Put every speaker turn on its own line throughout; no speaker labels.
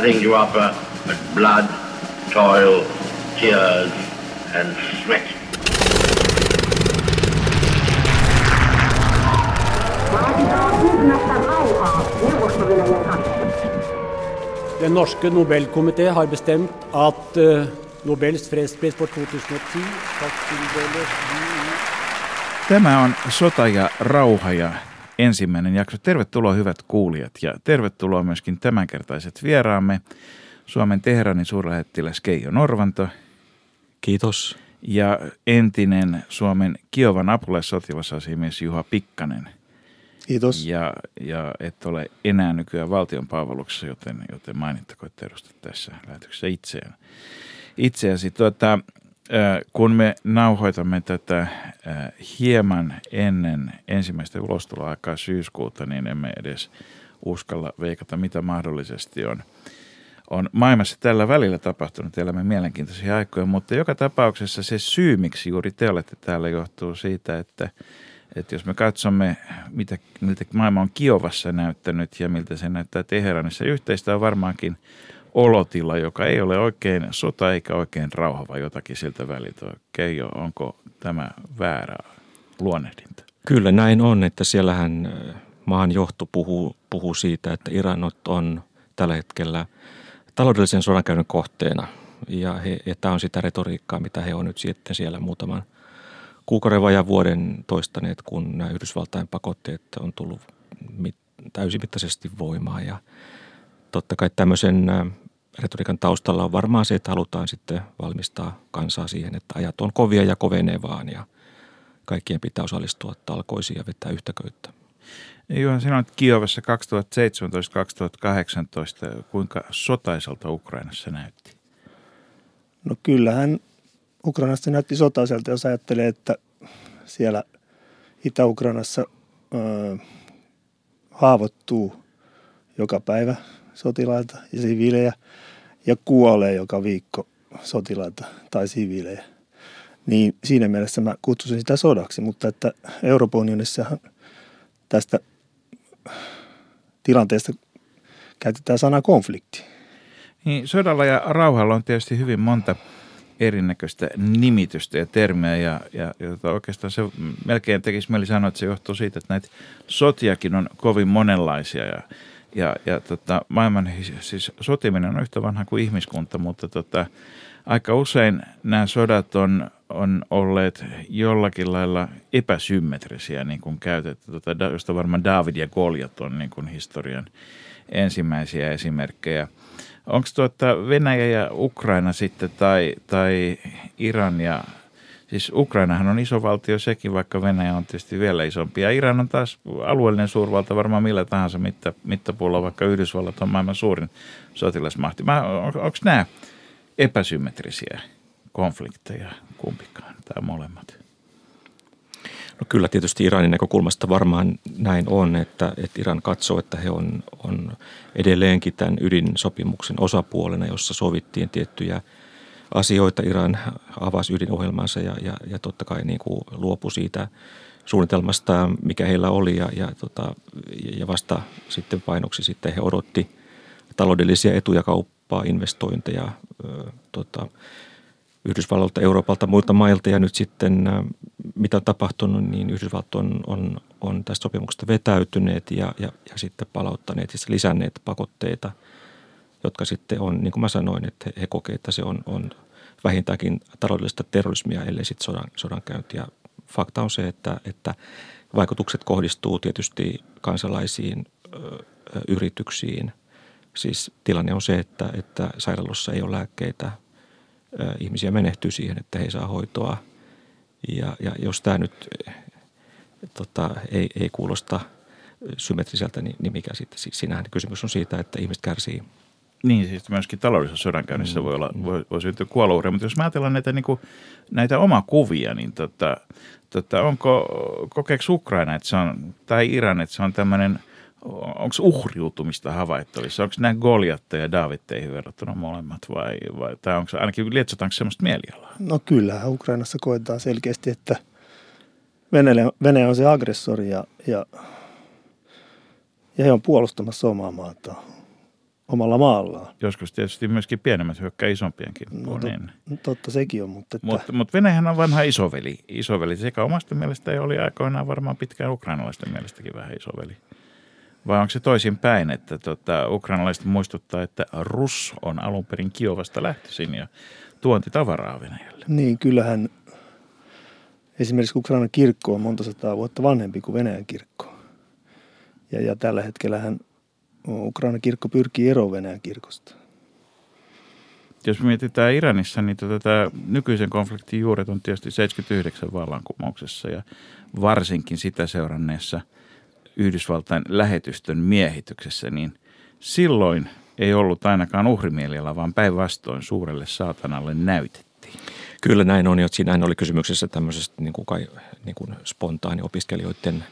nothing to offer but blood, toil, tears, and sweat.
Den norske Nobelkomité har bestemt at uh, Nobels fredspris for 2010 skal tildeles
Tämä on Sota ja rauha ja ensimmäinen jakso. Tervetuloa hyvät kuulijat ja tervetuloa myöskin tämänkertaiset vieraamme. Suomen Teheranin suurlähettiläs Keijo Norvanto.
Kiitos.
Ja entinen Suomen Kiovan apulaissotilasasimies Juha Pikkanen.
Kiitos.
Ja, ja et ole enää nykyään valtion palveluksessa, joten, joten mainittako, että edustat tässä lähetyksessä itseään. itseäsi. Tuota, kun me nauhoitamme tätä hieman ennen ensimmäistä ulostuloaikaa syyskuuta, niin emme edes uskalla veikata, mitä mahdollisesti on, on maailmassa tällä välillä tapahtunut. Elämme mielenkiintoisia aikoja, mutta joka tapauksessa se syy, miksi juuri te olette täällä, johtuu siitä, että, että jos me katsomme, mitä, miltä maailma on Kiovassa näyttänyt ja miltä se näyttää Teheranissa, yhteistä on varmaankin – olotila, joka ei ole oikein sota eikä oikein rauha, vai jotakin siltä väliltä. Keijo, onko tämä väärä luonnehdinta?
Kyllä näin on, että siellähän maan johto puhuu, puhuu siitä, että Iran on tällä hetkellä taloudellisen sodankäynnin kohteena. Ja, he, ja tämä on sitä retoriikkaa, mitä he on nyt sitten siellä muutaman kuukauden ja vuoden toistaneet, kun nämä Yhdysvaltain pakotteet on tullut mit, täysimittaisesti voimaan. Ja totta kai tämmöisen retoriikan taustalla on varmaan se, että halutaan sitten valmistaa kansaa siihen, että ajat on kovia ja kovenee vaan ja kaikkien pitää osallistua talkoisiin ja vetää yhtä köyttä.
Juha, sinä olet Kiovassa 2017-2018. Kuinka sotaiselta Ukrainassa näytti?
No kyllähän Ukrainassa näytti sotaiselta, jos ajattelee, että siellä Itä-Ukrainassa ö, haavoittuu joka päivä sotilaita ja siviilejä ja kuolee joka viikko sotilaita tai siviilejä. Niin siinä mielessä mä kutsusin sitä sodaksi, mutta että Euroopan unionissahan tästä tilanteesta käytetään sana konflikti.
Niin, sodalla ja rauhalla on tietysti hyvin monta erinäköistä nimitystä ja termiä ja, ja, ja tota oikeastaan se melkein tekisi mieli sanoa, että se johtuu siitä, että näitä sotiakin on kovin monenlaisia ja ja, ja tota, maailman siis sotiminen on yhtä vanha kuin ihmiskunta, mutta tota, aika usein nämä sodat on, on olleet jollakin lailla epäsymmetrisiä, niin kuin käytetty, tota, josta varmaan David ja Goliat on niin kuin historian ensimmäisiä esimerkkejä. Onko tuota Venäjä ja Ukraina sitten tai, tai Iran ja Siis Ukrainahan on iso valtio sekin, vaikka Venäjä on tietysti vielä isompi. Ja Iran on taas alueellinen suurvalta varmaan millä tahansa mitta, mittapuulla, vaikka Yhdysvallat on maailman suurin sotilasmahti. On, onko nämä epäsymmetrisiä konflikteja kumpikaan tai molemmat?
No kyllä tietysti Iranin näkökulmasta varmaan näin on, että, että Iran katsoo, että he on, on edelleenkin tämän ydinsopimuksen osapuolena, jossa sovittiin tiettyjä – asioita. Iran avasi ydinohjelmansa ja, ja, ja totta kai niin kuin luopui siitä suunnitelmasta, mikä heillä oli ja, ja, tota, ja vasta sitten painoksi sitten he odotti taloudellisia etuja, kauppaa, investointeja tota, Yhdysvalloilta, Euroopalta, muilta mailta ja nyt sitten mitä on tapahtunut, niin Yhdysvallat on, on, on tästä sopimuksesta vetäytyneet ja, ja, ja sitten palauttaneet, siis lisänneet pakotteita – jotka sitten on, niin kuin mä sanoin, että he kokevat, että se on, on vähintäänkin taloudellista terrorismia, ellei sitten sodan, sodankäyntiä. Fakta on se, että, että vaikutukset kohdistuu tietysti kansalaisiin, ö, yrityksiin. Siis tilanne on se, että, että sairaalossa ei ole lääkkeitä. Ö, ihmisiä menehtyy siihen, että he ei saa hoitoa. Ja, ja jos tämä nyt tota, ei, ei kuulosta symmetriseltä, niin, niin mikä sitten? Siinähän kysymys on siitä, että ihmiset kärsii –
niin, siis myöskin taloudellisessa sodankäynnissä mm. voi, olla, voi, voi syntyä kuolouhreja, mutta jos mä ajatellaan näitä, niin kuin, näitä omakuvia, niin tota, tota, onko, kokeeko Ukraina, että se on, tai Iran, että se on tämmöinen, onko uhriutumista havaittavissa? Onko nämä Goliatta ja Davitteihin verrattuna molemmat vai, vai tai onko ainakin lietsotaanko semmoista mielialaa?
No kyllä, Ukrainassa koetaan selkeästi, että Venäjä, Venäjä on se aggressori ja, ja, ja he on puolustamassa omaa maataan omalla maallaan.
Joskus tietysti myöskin pienemmät hyökkää isompienkin.
No, to,
niin.
totta sekin on, mutta... Että...
Mutta mut Venäjähän on vanha isoveli. isoveli. Sekä omasta mielestä ja oli aikoinaan varmaan pitkään ukrainalaisten mielestäkin vähän isoveli. Vai onko se toisin päin, että tota, ukrainalaiset muistuttaa, että Rus on alun perin Kiovasta lähtöisin ja tuonti tavaraa Venäjälle?
Niin, kyllähän esimerkiksi Ukrainan kirkko on monta sataa vuotta vanhempi kuin Venäjän kirkko. Ja, ja tällä hetkellähän Ukrainan kirkko pyrkii eroon Venäjän kirkosta.
Jos mietitään Iranissa, niin tota, tämä nykyisen konfliktin juuret on tietysti 79 vallankumouksessa ja varsinkin sitä seuranneessa Yhdysvaltain lähetystön miehityksessä, niin silloin ei ollut ainakaan uhrimielillä, vaan päinvastoin suurelle saatanalle näytettiin.
Kyllä näin on, että siinä oli kysymyksessä tämmöisestä niin kuin kai, niin kuin spontaani opiskelijoiden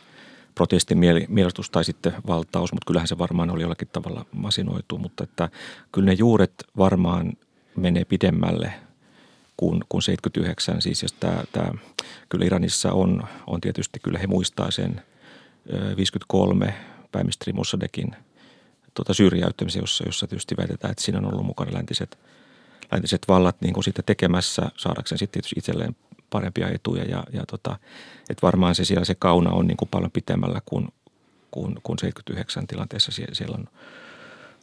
protestimielistus tai sitten valtaus, mutta kyllähän se varmaan oli jollakin tavalla masinoitu, mutta että kyllä ne juuret varmaan menee pidemmälle kuin, kuin 79. Siis jos tämä, tämä, kyllä Iranissa on, on tietysti, kyllä he muistaa sen 53 pääministeri Mossadekin tuota syrjäyttämisen, jossa, jossa tietysti väitetään, että siinä on ollut mukana läntiset, läntiset vallat niin kuin sitten tekemässä saadakseen sitten itselleen parempia etuja ja, ja tota, että varmaan se siellä se kauna on niin kuin paljon pitemmällä kuin, kuin, kuin 79 tilanteessa siellä, siellä on,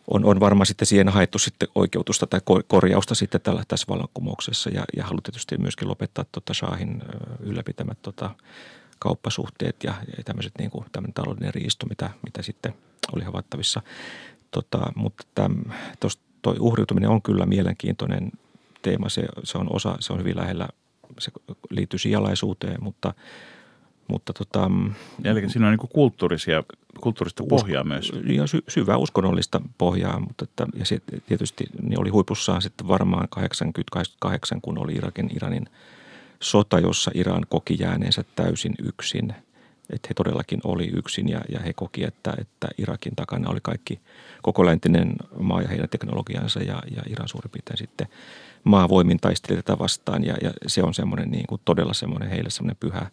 on, on varmaan sitten siihen haettu sitten oikeutusta tai korjausta sitten tällä, tässä vallankumouksessa ja, ja halutaan tietysti myöskin lopettaa tota Shahin ylläpitämät tota, kauppasuhteet ja, ja tämmöiset niin kuin taloudellinen riisto, mitä, mitä sitten oli havaittavissa. Tota, mutta täm, tos, toi uhriutuminen on kyllä mielenkiintoinen teema. Se, se on osa, se on hyvin lähellä, se liittyy sijalaisuuteen, mutta – mutta tota,
Eli siinä on niin kulttuurisia, kulttuurista pohjaa usko, myös.
Ja sy, syvää uskonnollista pohjaa, mutta että, ja se tietysti niin oli huipussaan sitten varmaan 88, kun oli Irakin, Iranin sota, jossa Iran koki jääneensä täysin yksin. Että he todellakin oli yksin ja, ja he koki, että, että Irakin takana oli kaikki koko läntinen maa ja heidän teknologiansa ja, ja Iran suurin piirtein sitten maavoimin taisteli tätä vastaan ja, ja se on semmoinen niin kuin todella semmoinen heille semmoinen pyhä,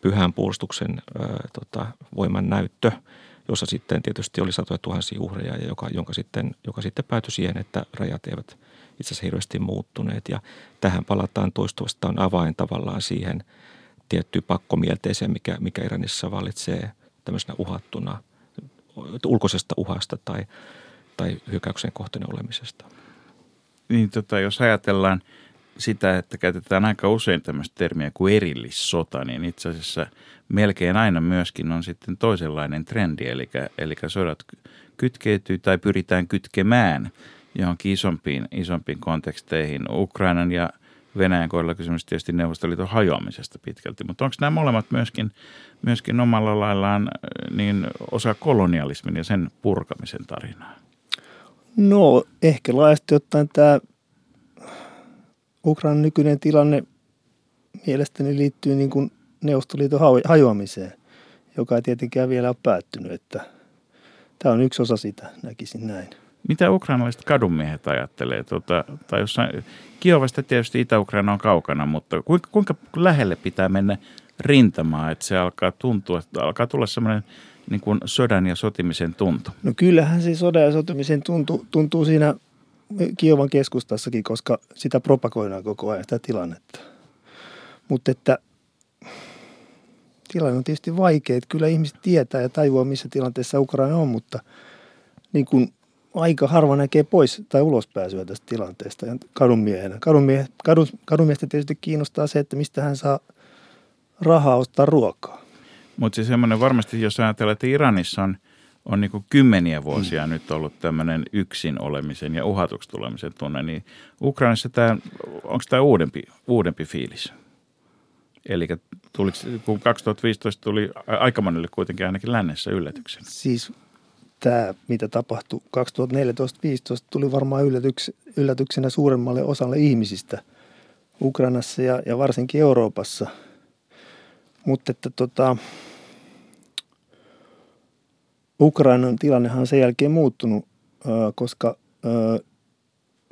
pyhän puolustuksen ää, tota, voiman näyttö, jossa sitten tietysti oli satoja tuhansia uhreja ja joka, jonka sitten, joka sitten päätyi siihen, että rajat eivät itse asiassa hirveästi muuttuneet. Ja tähän palataan toistuvasti, on avain tavallaan siihen tiettyyn pakkomielteeseen, mikä, mikä Iranissa vallitsee tämmöisenä uhattuna, ulkoisesta uhasta tai, tai hyökkäyksen kohteena olemisesta.
Niin tota, jos ajatellaan – sitä, että käytetään aika usein tämmöistä termiä kuin erillissota, niin itse asiassa melkein aina myöskin on sitten toisenlainen trendi, eli, eli sodat kytkeytyy tai pyritään kytkemään johonkin isompiin, isompiin konteksteihin. Ukrainan ja Venäjän kohdalla kysymys tietysti Neuvostoliiton hajoamisesta pitkälti, mutta onko nämä molemmat myöskin, myöskin omalla laillaan niin osa kolonialismin ja sen purkamisen tarinaa?
No ehkä laajasti ottaen tämä Ukrainan nykyinen tilanne mielestäni liittyy niin kuin Neuvostoliiton hajoamiseen, joka ei tietenkään vielä ole päättynyt. Että tämä on yksi osa sitä, näkisin näin.
Mitä ukrainalaiset kadunmiehet ajattelee? Tuota, tai jossain, Kiovasta tietysti Itä-Ukraina on kaukana, mutta kuinka, kuinka lähelle pitää mennä rintamaan, että se alkaa tuntua, että alkaa tulla semmoinen niin kuin sodan ja sotimisen tuntu?
No kyllähän se sodan ja sotimisen tuntu, tuntuu siinä Kiovan keskustassakin, koska sitä propagoidaan koko ajan sitä tilannetta. Mutta että tilanne on tietysti vaikea, että kyllä ihmiset tietää ja tajuaa, missä tilanteessa Ukraina on, mutta niin kuin aika harva näkee pois tai ulospääsyä tästä tilanteesta ja kadunmiehenä. Kadunmie, kadun, kadunmiestä tietysti kiinnostaa se, että mistä hän saa rahaa ostaa ruokaa.
Mutta se semmoinen varmasti, jos ajatellaan, että Iranissa on – on niin kuin kymmeniä vuosia mm. nyt ollut tämmöinen yksin olemisen ja uhatuksi tulemisen tunne, niin Ukrainassa tämä, onko tämä uudempi, uudempi fiilis? Eli tuliko, kun 2015 tuli aika monelle kuitenkin ainakin lännessä yllätyksenä.
Siis tämä, mitä tapahtui 2014-2015, tuli varmaan yllätyks, yllätyksenä suuremmalle osalle ihmisistä Ukrainassa ja, ja varsinkin Euroopassa. Mutta että tota, Ukrainan tilannehan on sen jälkeen muuttunut, koska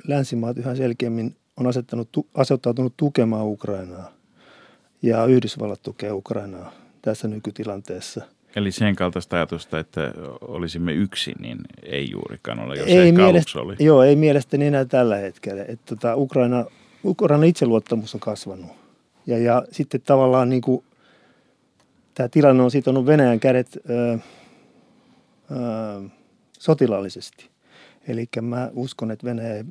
länsimaat yhä selkeämmin on asettanut, asettautunut tukemaan Ukrainaa ja Yhdysvallat tukee Ukrainaa tässä nykytilanteessa.
Eli sen kaltaista ajatusta, että olisimme yksin, niin ei juurikaan ole, jos
ei mielestä,
oli.
Joo, ei mielestäni enää tällä hetkellä. Että tota, Ukraina, Ukraina itseluottamus on kasvanut. Ja, ja sitten tavallaan niin kuin, tämä tilanne on sitonut Venäjän kädet ö, ö, sotilaallisesti. Eli mä uskon, että Venäjä ei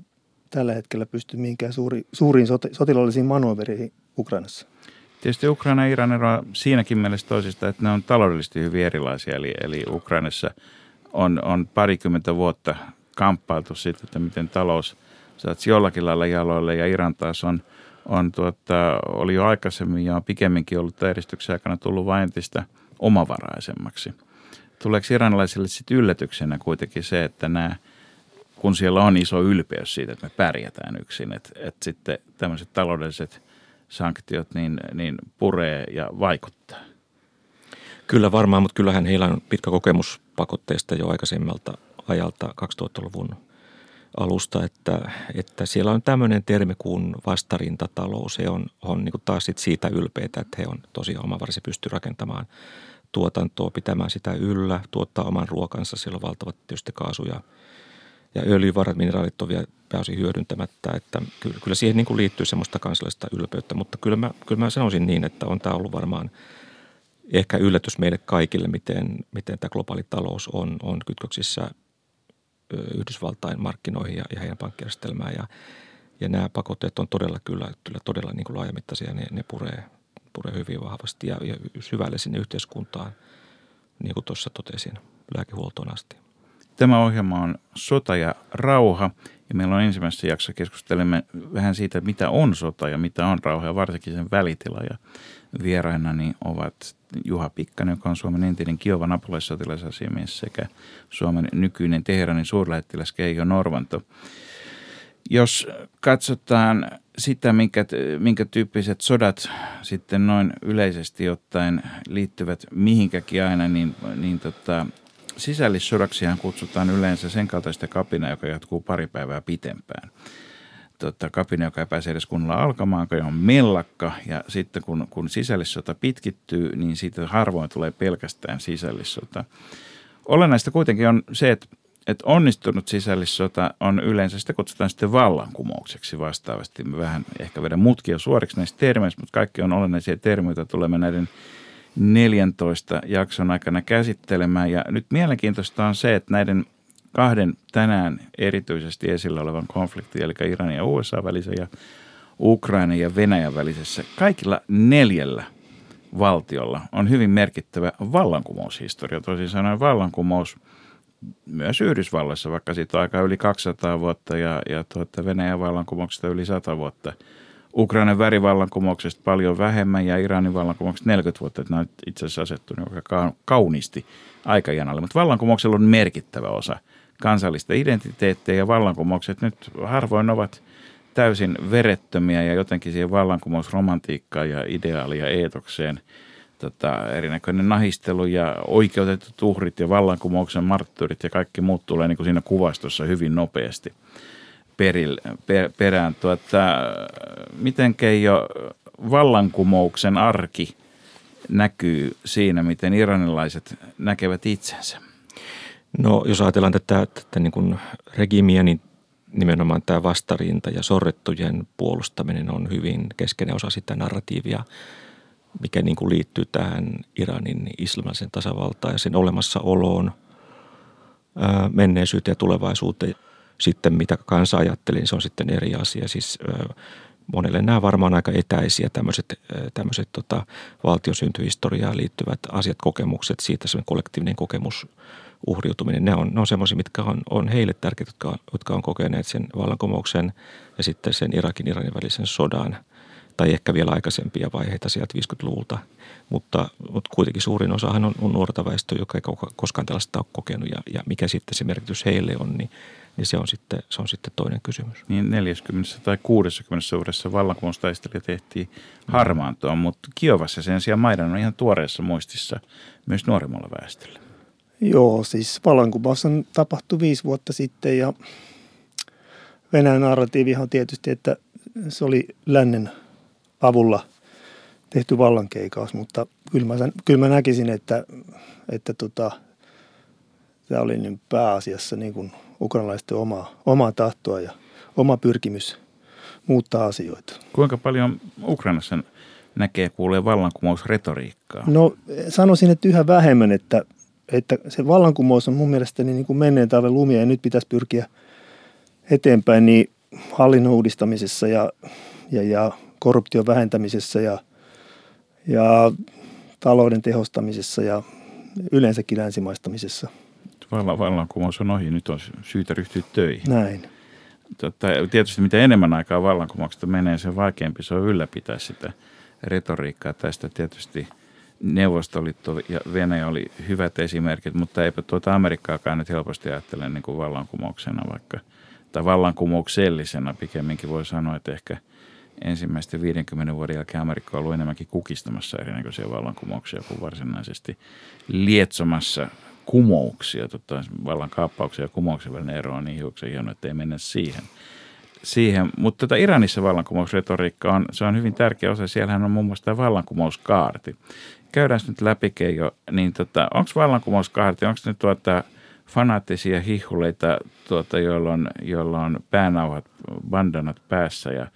tällä hetkellä pysty mihinkään suuri, suuriin sotilaallisiin manööveriin Ukrainassa.
Tietysti Ukraina ja Iran eroaa siinäkin mielessä toisista, että ne on taloudellisesti hyvin erilaisia. Eli, eli Ukrainassa on, on parikymmentä vuotta kamppailtu siitä, että miten talous saat jollakin lailla jaloille ja Iran taas on, on tuota, oli jo aikaisemmin ja on pikemminkin ollut edistyksen aikana tullut vain entistä omavaraisemmaksi. Tuleeko iranilaisille sitten yllätyksenä kuitenkin se, että nämä, kun siellä on iso ylpeys siitä, että me pärjätään yksin, että, että sitten tämmöiset taloudelliset – sanktiot niin, niin puree ja vaikuttaa?
Kyllä varmaan, mutta kyllähän heillä on pitkä kokemus pakotteista jo aikaisemmalta ajalta 2000-luvun alusta, että, että siellä on tämmöinen termi kuin vastarинtatalous. He on, on niin taas sit siitä ylpeitä, että he on tosiaan omavarsi pysty rakentamaan tuotantoa, pitämään sitä yllä, tuottaa oman ruokansa. Siellä on valtavat tietysti kaasu- ja, ja öljyvarat, mineraalit on vielä pääosin hyödyntämättä. Että kyllä, kyllä siihen niin kuin liittyy semmoista kansallista ylpeyttä, mutta kyllä mä, kyllä mä sanoisin niin, että on tämä ollut varmaan ehkä yllätys meille kaikille, miten, miten tämä globaali talous on, on kytköksissä Yhdysvaltain markkinoihin ja, ja heidän pankkijärjestelmään. Ja, ja nämä pakotteet on todella kyllä, kyllä todella niin kuin laajamittaisia, ne, ne puree, puree hyvin vahvasti ja, ja syvälle sinne yhteiskuntaan, niin kuin tuossa totesin, lääkehuoltoon asti.
Tämä ohjelma on Sota ja rauha ja meillä on ensimmäisessä jaksossa keskustelemme vähän siitä, mitä on sota ja mitä on rauha ja varsinkin sen välitila. Ja vieraina niin ovat Juha Pikkanen, joka on Suomen entinen Kiovan apulaissotilasasiamies sekä Suomen nykyinen Teheranin suurlähettiläs Keijo Norvanto. Jos katsotaan sitä, minkä, minkä tyyppiset sodat sitten noin yleisesti ottaen liittyvät mihinkäkin aina, niin, niin tota, sisällissodaksihan kutsutaan yleensä sen kaltaista kapina, joka jatkuu pari päivää pitempään. Tota, kapina, joka ei pääse edes kunnolla alkamaan, joka on mellakka ja sitten kun, kun sisällissota pitkittyy, niin siitä harvoin tulee pelkästään sisällissota. Olennaista kuitenkin on se, että että onnistunut sisällissota on yleensä, sitä kutsutaan sitten vallankumoukseksi vastaavasti. Me vähän ehkä vedän mutkia suoriksi näistä termeistä, mutta kaikki on olennaisia termejä, joita tulemme näiden 14 jakson aikana käsittelemään. Ja nyt mielenkiintoista on se, että näiden kahden tänään erityisesti esillä olevan konfliktin, eli Iranin ja USA välisen ja Ukraina ja Venäjän välisessä, kaikilla neljällä valtiolla on hyvin merkittävä vallankumoushistoria. Toisin sanoen vallankumous myös Yhdysvalloissa, vaikka siitä on aika yli 200 vuotta ja, ja tuota Venäjän vallankumouksesta yli 100 vuotta – Ukrainan värivallankumouksesta paljon vähemmän ja Iranin vallankumouksesta 40 vuotta, että nämä on itse asiassa asettunut aika kauniisti aikajanalle. Mutta vallankumouksella on merkittävä osa kansallista identiteettiä ja vallankumoukset nyt harvoin ovat täysin verettömiä ja jotenkin siihen vallankumousromantiikkaan ja ideaalia eetokseen tota, erinäköinen nahistelu ja oikeutetut uhrit ja vallankumouksen marttyyrit ja kaikki muut tulee niin kuin siinä kuvastossa hyvin nopeasti – peril, per, perään. Tuota, miten Keijo vallankumouksen arki näkyy siinä, miten iranilaiset näkevät itsensä?
No jos ajatellaan tätä, tätä niin kuin regimiä, niin nimenomaan tämä vastarinta ja sorrettujen puolustaminen on hyvin keskeinen osa sitä narratiivia, mikä niin kuin liittyy tähän Iranin islamisen tasavaltaan ja sen olemassaoloon, menneisyyteen ja tulevaisuuteen – sitten mitä kansa ajattelee, niin se on sitten eri asia. Siis monelle nämä varmaan aika etäisiä tämmöiset, tämmöiset tota, valtiosyntyhistoriaan liittyvät asiat, kokemukset, siitä se kollektiivinen kokemus, uhriutuminen, ne on, ne on semmoisia, mitkä on, on heille tärkeitä, jotka, jotka on kokeneet sen vallankumouksen ja sitten sen Irakin Iranin välisen sodan tai ehkä vielä aikaisempia vaiheita sieltä 50-luvulta. Mutta, mutta kuitenkin suurin osahan on, on nuorta väestöä, joka ei koskaan tällaista ole kokenut ja, ja mikä sitten se merkitys heille on, niin niin se on sitten, se on sitten toinen kysymys.
Niin 40 tai 60 vuodessa vallankumoustaistelija tehtiin harmaantua, mutta Kiovassa sen sijaan Maidan on ihan tuoreessa muistissa myös nuoremmalla väestöllä.
Joo, siis vallankumous on tapahtu viisi vuotta sitten ja Venäjän narratiivihan on tietysti, että se oli lännen avulla tehty vallankeikaus, mutta kyllä mä, kyllä mä näkisin, että, että tota, tämä oli niin pääasiassa niin kuin ukrainalaisten omaa, omaa tahtoa ja oma pyrkimys muuttaa asioita.
Kuinka paljon Ukrainassa näkee kuulee vallankumousretoriikkaa?
No sanoisin, että yhä vähemmän, että, että se vallankumous on mun mielestäni niin kuin menneen talven lumia ja nyt pitäisi pyrkiä eteenpäin niin hallinnon uudistamisessa ja, ja, ja korruption vähentämisessä ja, ja talouden tehostamisessa ja yleensäkin länsimaistamisessa.
Vallan, vallankumous on ohi, nyt on syytä ryhtyä töihin.
Näin.
Totta, tietysti mitä enemmän aikaa vallankumouksesta menee, sen vaikeampi se on ylläpitää sitä retoriikkaa. Tästä tietysti Neuvostoliitto ja Venäjä oli hyvät esimerkit, mutta eipä tuota Amerikkaakaan nyt helposti ajattele niin kuin vallankumouksena vaikka, tai vallankumouksellisena pikemminkin voi sanoa, että ehkä ensimmäisten 50 vuoden jälkeen Amerikka on ollut enemmänkin kukistamassa erinäköisiä vallankumouksia kuin varsinaisesti lietsomassa kumouksia, tota, vallankaappauksia ja kumouksen välinen ero on niin hiuksen hieno, että ei mennä siihen. siihen. Mutta tota Iranissa vallankumousretoriikka on, se on hyvin tärkeä osa. Siellähän on muun muassa tämä vallankumouskaarti. Käydään nyt läpi jo, niin tota, onko vallankumouskaarti, onko ne tuota, fanaattisia hihuleita, tuota, joilla, on, joilla on päänauhat, bandanat päässä ja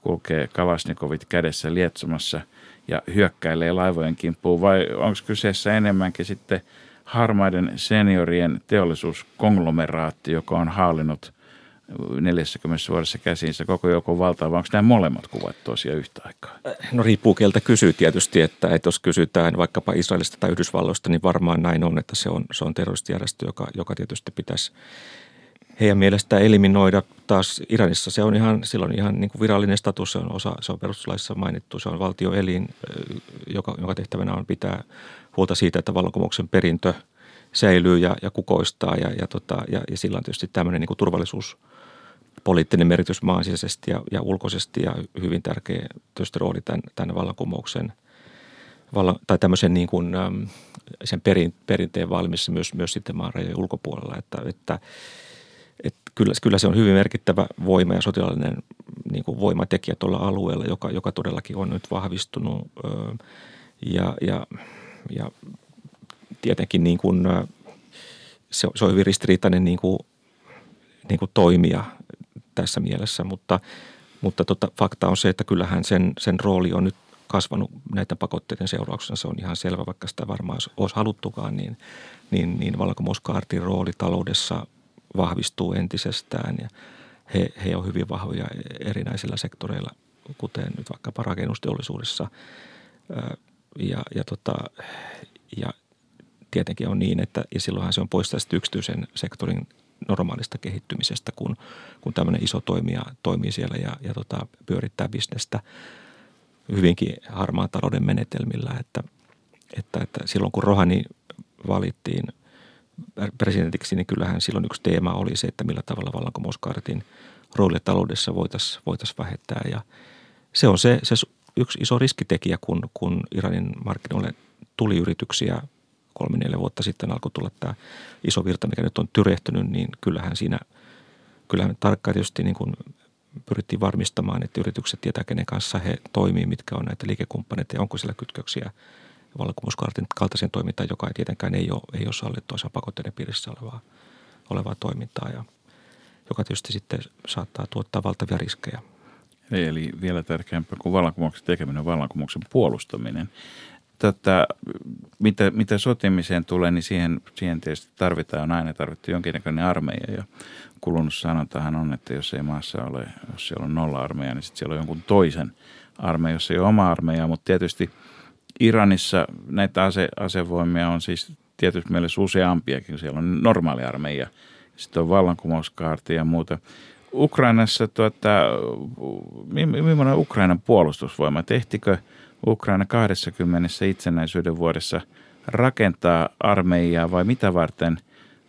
kulkee kalasnikovit kädessä lietsomassa ja hyökkäilee laivojen kimppuun? Vai onko kyseessä enemmänkin sitten – harmaiden seniorien teollisuuskonglomeraatti, joka on haalinut 40 vuodessa käsiinsä koko joukon valtaa, vai onko nämä molemmat kuvat tosiaan yhtä aikaa?
No riippuu keltä kysyy tietysti, että, että jos kysytään vaikkapa Israelista tai Yhdysvalloista, niin varmaan näin on, että se on, se on terroristijärjestö, joka, joka tietysti pitäisi heidän mielestä eliminoida. Taas Iranissa se on ihan, silloin ihan niin kuin virallinen status, se on, osa, se on perustuslaissa mainittu, se on valtioelin, joka, joka tehtävänä on pitää huolta siitä, että vallankumouksen perintö säilyy ja, ja kukoistaa ja, ja, tota, ja, ja sillä on tietysti tämmöinen niin kuin turvallisuuspoliittinen merkitys maan sisäisesti ja, ja ulkoisesti ja hyvin tärkeä tietysti rooli tämän, tämän vallankumouksen vallan, tai tämmöisen niin kuin, sen perin, perinteen valmissa myös, myös sitten maan rajojen ulkopuolella, että, että että kyllä, kyllä se on hyvin merkittävä voima ja sotilaallinen niin kuin voimatekijä tuolla alueella, joka, joka todellakin on nyt vahvistunut. Ja, ja ja tietenkin niin kuin, se, se on hyvin ristiriitainen niin kuin, niin kuin toimija tässä mielessä, mutta, mutta tota, fakta on se, että kyllähän sen, sen rooli on nyt kasvanut näiden pakotteiden seurauksena. Se on ihan selvä, vaikka sitä varmaan olisi haluttukaan, niin, niin, niin valkomuskaartin rooli taloudessa vahvistuu entisestään ja he, he on hyvin vahvoja erinäisillä sektoreilla, kuten nyt vaikka rakennusteollisuudessa – ja, ja, tota, ja tietenkin on niin, että ja silloinhan se on pois tästä yksityisen sektorin normaalista kehittymisestä, kun, kun tämmöinen iso toimija toimii siellä ja, ja tota, pyörittää bisnestä hyvinkin harmaan talouden menetelmillä, että, että, että silloin kun Rohani valittiin presidentiksi, niin kyllähän silloin yksi teema oli se, että millä tavalla vallankumouskaartin roolia taloudessa voitaisiin voitais vähettää. Ja se on se, se yksi iso riskitekijä, kun, kun Iranin markkinoille tuli yrityksiä kolme, neljä vuotta sitten alkoi tulla tämä iso virta, mikä nyt on tyrehtynyt, niin kyllähän siinä, kyllähän tarkkaan tietysti niin kuin pyrittiin varmistamaan, että yritykset tietää, kenen kanssa he toimii, mitkä on näitä liikekumppaneita ja onko siellä kytköksiä vallankumouskartin kaltaisen toimintaan, joka ei tietenkään ei ole, ei ole sallittu osa pakotteiden piirissä olevaa, olevaa toimintaa ja joka tietysti sitten saattaa tuottaa valtavia riskejä
Eli vielä tärkeämpää kuin vallankumouksen tekeminen on vallankumouksen puolustaminen. Tätä, mitä, mitä sotimiseen tulee, niin siihen, siihen tietysti tarvitaan, on aina tarvittu jonkinnäköinen armeija. Ja kulunut sanotahan on, että jos ei maassa ole, jos siellä on nolla armeija, niin sitten siellä on jonkun toisen armeija, jos ei ole oma armeija. Mutta tietysti Iranissa näitä ase, asevoimia on siis tietysti mielessä useampiakin. Siellä on normaali armeija, sitten on vallankumouskaarti ja muuta. Ukrainassa, tuota, millainen Ukrainan puolustusvoima? Tehtikö Ukraina 20 itsenäisyyden vuodessa rakentaa armeijaa vai mitä varten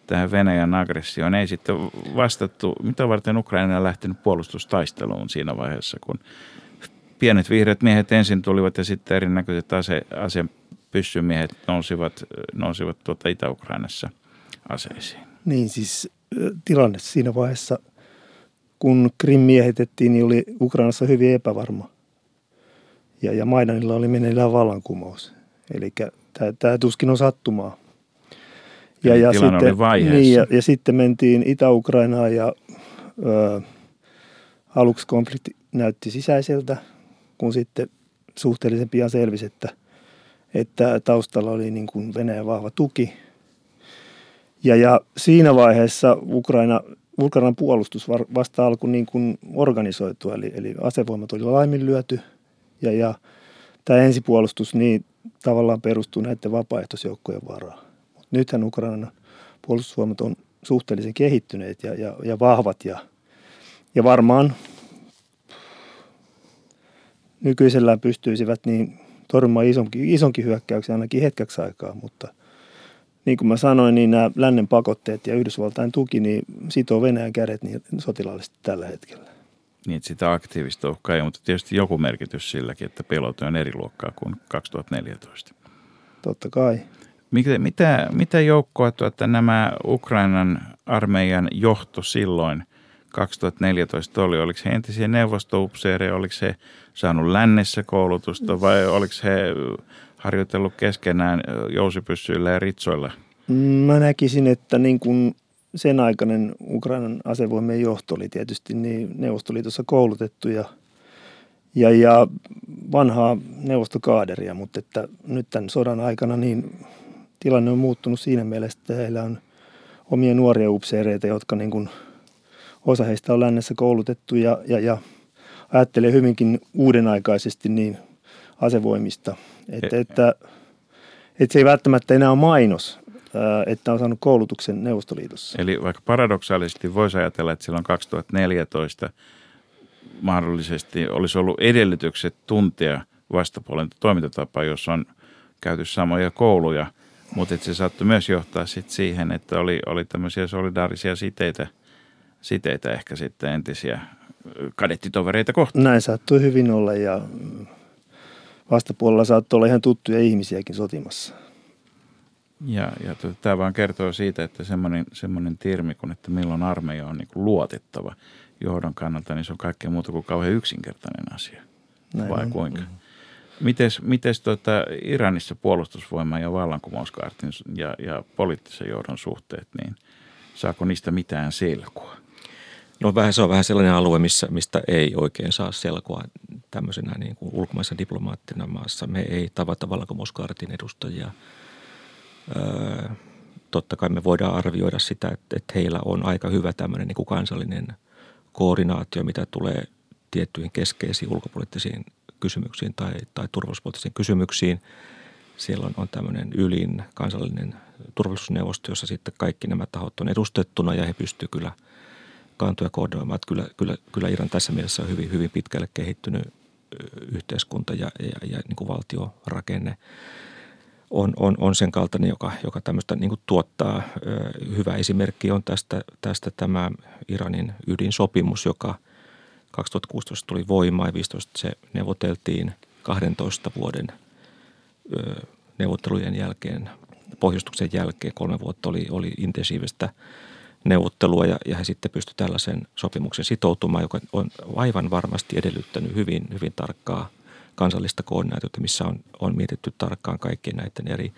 tähän Venäjän aggressioon ei sitten vastattu? Mitä varten Ukraina on lähtenyt puolustustaisteluun siinä vaiheessa, kun pienet vihreät miehet ensin tulivat ja sitten erinäköiset ase, ase pyssymiehet nousivat, nousivat tuota Itä-Ukrainassa aseisiin?
Niin siis tilanne siinä vaiheessa – kun Krim miehitettiin, niin oli Ukrainassa hyvin epävarma. Ja, ja Maidanilla oli meneillään vallankumous. Eli tämä tuskin on sattumaa.
Ja, ja, sitten,
niin, ja, ja sitten mentiin Itä-Ukrainaan ja ö, aluksi konflikti näytti sisäiseltä, kun sitten suhteellisen pian selvisi, että, että taustalla oli niin kuin Venäjän vahva tuki. Ja, ja siinä vaiheessa Ukraina, Ukrainan puolustus vasta alkoi niin kuin organisoitua, eli, eli asevoimat oli laiminlyöty ja, ja tämä ensipuolustus niin tavallaan perustuu näiden vapaaehtoisjoukkojen varaan. Mut nythän Ukrainan puolustusvoimat on suhteellisen kehittyneet ja, ja, ja vahvat ja, ja varmaan nykyisellään pystyisivät niin torjumaan isonkin, isonkin hyökkäyksen ainakin hetkeksi aikaa, mutta niin kuin mä sanoin, niin nämä lännen pakotteet ja Yhdysvaltain tuki niin sitoo Venäjän kädet niin sotilaallisesti tällä hetkellä.
Niin, että sitä aktiivista uhkaa ei, mutta tietysti joku merkitys silläkin, että pelote on eri luokkaa kuin 2014.
Totta kai.
Mitä, mitä, mitä joukkoa tuota, nämä Ukrainan armeijan johto silloin 2014 oli? Oliko he entisiä neuvostoupseereja, oliko he saanut lännessä koulutusta vai oliko he harjoitellut keskenään jousipyssyillä ja ritsoilla?
Mä näkisin, että niin kuin sen aikainen Ukrainan asevoimien johto oli tietysti niin Neuvostoliitossa koulutettu ja, ja, ja vanhaa neuvostokaaderia, mutta että nyt tämän sodan aikana niin tilanne on muuttunut siinä mielessä, että heillä on omia nuoria upseereita, jotka niin kuin, osa heistä on lännessä koulutettu ja, ja, ja ajattelee hyvinkin uudenaikaisesti niin asevoimista. Että, että, että se ei välttämättä enää ole mainos, että on saanut koulutuksen Neuvostoliitossa.
Eli vaikka paradoksaalisesti voisi ajatella, että silloin 2014 mahdollisesti olisi ollut edellytykset tuntea vastapuolen toimintatapa, jos on käyty samoja kouluja, mutta se saattoi myös johtaa sit siihen, että oli, oli tämmöisiä solidaarisia siteitä, siteitä ehkä sitten entisiä kadettitovereita kohtaan.
Näin saattoi hyvin olla ja vastapuolella saattoi olla ihan tuttuja ihmisiäkin sotimassa.
Ja, ja tuota, tämä vaan kertoo siitä, että semmoinen, semmoinen termi kuin, että milloin armeija on niin kuin luotettava johdon kannalta, niin se on kaikkea muuta kuin kauhean yksinkertainen asia. Näin Vai on. kuinka? Mm-hmm. Mites, mites tuota Iranissa puolustusvoima ja vallankumouskaartin ja, ja poliittisen johdon suhteet, niin saako niistä mitään selkoa?
No vähän, se on vähän sellainen alue, missä, mistä ei oikein saa selkoa tämmöisenä niin kuin ulkomaisen diplomaattina maassa. Me ei tavata vallankumouskaartin edustajia – totta kai me voidaan arvioida sitä, että, että heillä on aika hyvä tämmöinen niin kuin kansallinen koordinaatio, mitä tulee tiettyihin keskeisiin ulkopoliittisiin kysymyksiin tai, tai turvallisuuspoliittisiin kysymyksiin. Siellä on, on tämmöinen ylin kansallinen turvallisuusneuvosto, jossa sitten kaikki nämä tahot on edustettuna ja he pystyvät kyllä kantoja koordinoimaan. Että kyllä, kyllä, kyllä Iran tässä mielessä on hyvin, hyvin pitkälle kehittynyt yhteiskunta ja, ja, ja niin kuin valtiorakenne on, on, on sen kaltainen, joka, joka tämmöistä niin tuottaa. Hyvä esimerkki on tästä, tästä tämä Iranin ydinsopimus, joka 2016 tuli voimaan ja 2015 se neuvoteltiin 12 vuoden neuvottelujen jälkeen, pohjustuksen jälkeen. Kolme vuotta oli, oli intensiivistä neuvottelua ja, ja he sitten pystyivät tällaisen sopimuksen sitoutumaan, joka on aivan varmasti edellyttänyt hyvin, hyvin tarkkaa – kansallista koordinaatiota, missä on, on mietitty tarkkaan kaikkien näiden eri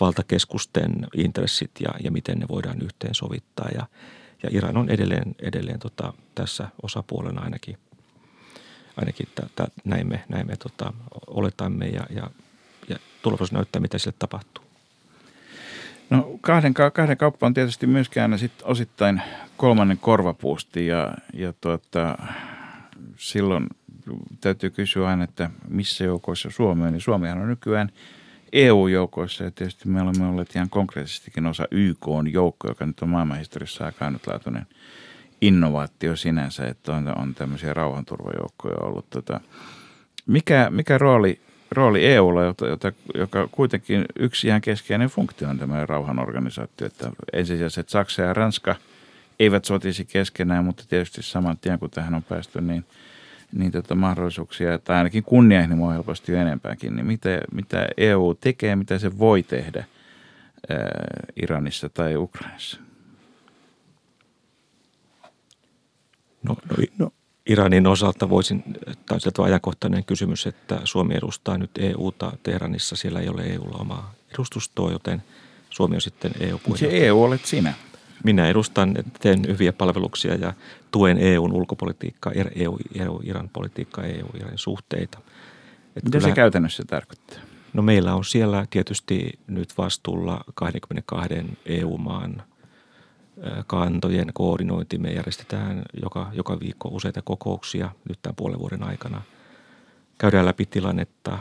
valtakeskusten intressit ja, ja miten ne voidaan yhteen sovittaa. Ja, ja Iran on edelleen, edelleen tota, tässä osapuolena ainakin, ainakin t- näin me, näin me tota, oletamme ja, ja, ja tulevaisuus näyttää, mitä sille tapahtuu.
No kahden, kahden kauppa on tietysti myöskään sit osittain kolmannen korvapuusti ja, ja tuota, silloin täytyy kysyä aina, että missä joukoissa Suomi on. Niin Suomihan on nykyään EU-joukoissa ja tietysti me olemme olleet ihan konkreettisestikin osa YK on joukko, joka nyt on maailmanhistoriassa aika ainutlaatuinen innovaatio sinänsä, että on, on tämmöisiä rauhanturvajoukkoja ollut. Tota, mikä, mikä rooli, rooli EUlla, jota, jota, joka kuitenkin yksi ihan keskeinen funktio on tämä rauhanorganisaatio, että ensisijaisesti että Saksa ja Ranska eivät sotisi keskenään, mutta tietysti saman tien kun tähän on päästy, niin – niin tota mahdollisuuksia, tai ainakin kunnianhimoa helposti jo enempääkin, niin mitä, mitä EU tekee, mitä se voi tehdä ää, Iranissa tai Ukrainassa?
No, no, no
Iranin osalta voisin, tai sieltä ajankohtainen kysymys, että Suomi edustaa nyt EUta Teheranissa, siellä ei ole EUlla omaa edustustoa, joten Suomi on sitten eu
Se EU olet sinä.
Minä edustan, teen hyviä palveluksia ja tuen EUn ulkopolitiikkaa, EU, EU, Iran politiikkaa, EU, Iranin suhteita.
Mitä kyllä, se käytännössä tarkoittaa?
No meillä on siellä tietysti nyt vastuulla 22 EU-maan kantojen koordinointi. Me järjestetään joka, joka viikko useita kokouksia nyt tämän puolen vuoden aikana. Käydään läpi tilannetta,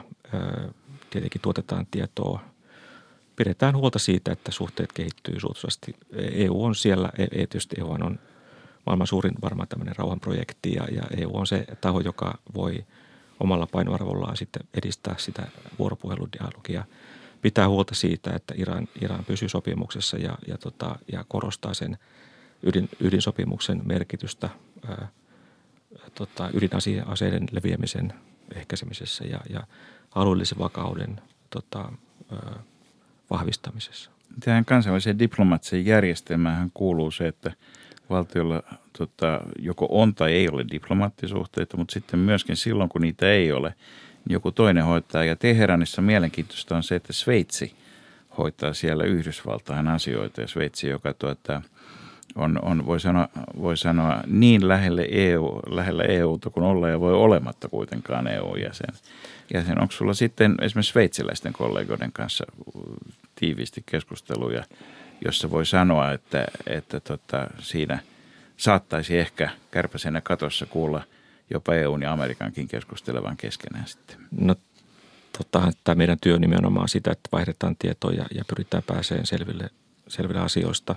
tietenkin tuotetaan tietoa, pidetään huolta siitä, että suhteet kehittyy suotuisasti. EU on siellä, e, e, tietysti EU on maailman suurin varmaan tämmöinen rauhanprojekti ja, ja EU on se taho, joka voi omalla painoarvollaan sitten edistää sitä vuoropuheludialogia – pitää huolta siitä, että Iran, Iran pysyy sopimuksessa ja, ja, tota, ja korostaa sen ydin, ydinsopimuksen merkitystä ää, tota, ydinaseiden leviämisen ehkäisemisessä ja, ja alueellisen vakauden tota, ää, vahvistamisessa.
Tähän kansainväliseen diplomaattiseen järjestelmään kuuluu se, että valtiolla tota, joko on tai ei ole diplomaattisuhteita, mutta sitten myöskin silloin, kun niitä ei ole – joku toinen hoitaa. Ja Teheranissa mielenkiintoista on se, että Sveitsi hoitaa siellä Yhdysvaltain asioita ja Sveitsi, joka tuota, on, on voi, sanoa, voi sanoa niin lähelle, EU, lähellä EUta kuin olla ja voi olematta kuitenkaan EU-jäsen. Jäsen. Onko sulla sitten esimerkiksi sveitsiläisten kollegoiden kanssa tiiviisti keskusteluja, jossa voi sanoa, että, että tota, siinä saattaisi ehkä kärpäsenä katossa kuulla – jopa EUn ja Amerikankin keskustelevan keskenään sitten?
No tota, tämä meidän työ nimenomaan sitä, että vaihdetaan tietoja ja pyritään pääsemään selville, selville asioista.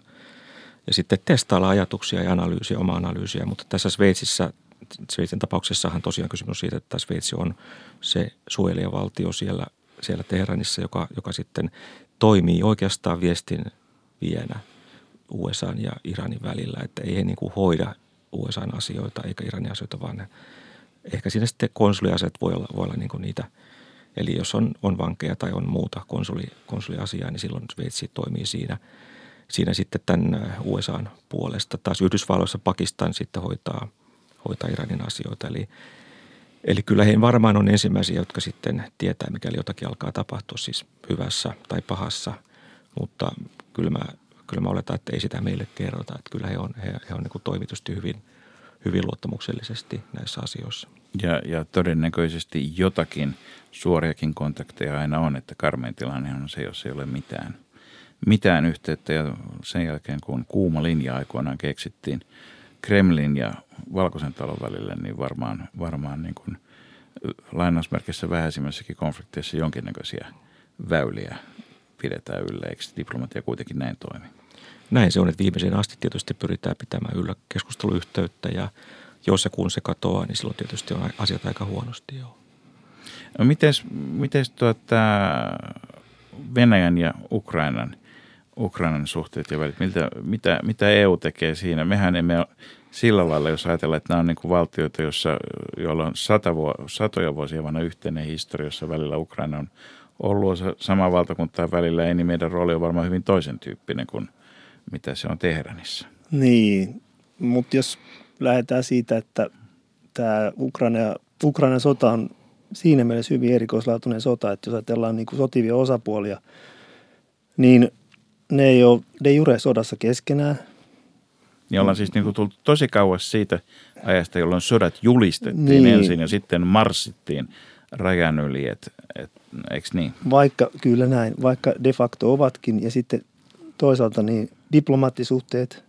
Ja sitten testailla ajatuksia ja analyysiä, oma analyysiä. Mutta tässä Sveitsissä, Sveitsin tapauksessahan tosiaan kysymys siitä, että Sveitsi on se suojelijavaltio siellä, siellä Teheranissa, joka, joka sitten toimii oikeastaan viestin vienä USA ja Iranin välillä. Että ei he niin kuin hoida USAn asioita eikä Iranin asioita, vaan ne, ehkä siinä sitten konsuliaset voi olla, voi olla niin kuin niitä. Eli jos on, on vankeja tai on muuta konsuli, konsuliasiaa, niin silloin Sveitsi toimii siinä, siinä sitten tämän USAn puolesta. Taas Yhdysvalloissa Pakistan sitten hoitaa, hoitaa Iranin asioita. Eli, eli kyllä he varmaan on ensimmäisiä, jotka sitten tietää, mikäli jotakin alkaa tapahtua siis hyvässä tai pahassa. Mutta kyllä mä kyllä mä oletan, että ei sitä meille kerrota. Että kyllä he on, he, he on niin toimitusti hyvin, hyvin luottamuksellisesti näissä asioissa.
Ja, ja todennäköisesti jotakin suoriakin kontakteja aina on, että karmein tilanne on se, jos ei ole mitään, mitään yhteyttä. Ja sen jälkeen, kun kuuma linja aikoinaan keksittiin Kremlin ja Valkoisen talon välille, niin varmaan, varmaan niin kuin lainausmerkissä vähäisimmässäkin konflikteissa jonkinnäköisiä väyliä pidetään yllä. Eikö diplomatia kuitenkin näin toimi?
Näin se on, että viimeiseen asti tietysti pyritään pitämään yllä keskusteluyhteyttä ja jos ja kun se katoaa, niin silloin tietysti on asiat aika huonosti joo.
No mites, mites tuota Venäjän ja Ukrainan, Ukrainan suhteet ja välit, miltä, mitä, mitä EU tekee siinä? Mehän emme sillä lailla, jos ajatellaan, että nämä on niin kuin valtioita, jossa, joilla on sata vuo, satoja vuosia vanha yhteinen historia, jossa välillä Ukraina on ollut sama valtakuntaa välillä, ei, niin meidän rooli on varmaan hyvin toisen tyyppinen kuin mitä se on Teheranissa.
Niin, mutta jos lähdetään siitä, että tämä Ukraina, Ukrainan sota on siinä mielessä hyvin erikoislaatuinen sota, että jos ajatellaan niin kuin sotivia osapuolia, niin ne ei ole de jure sodassa keskenään.
Niin ollaan siis niin kuin tullut tosi kauas siitä ajasta, jolloin sodat julistettiin niin. ensin ja sitten marssittiin rajan yli, et, et, eikö niin?
Vaikka, kyllä näin, vaikka de facto ovatkin ja sitten toisaalta niin diplomaattisuhteet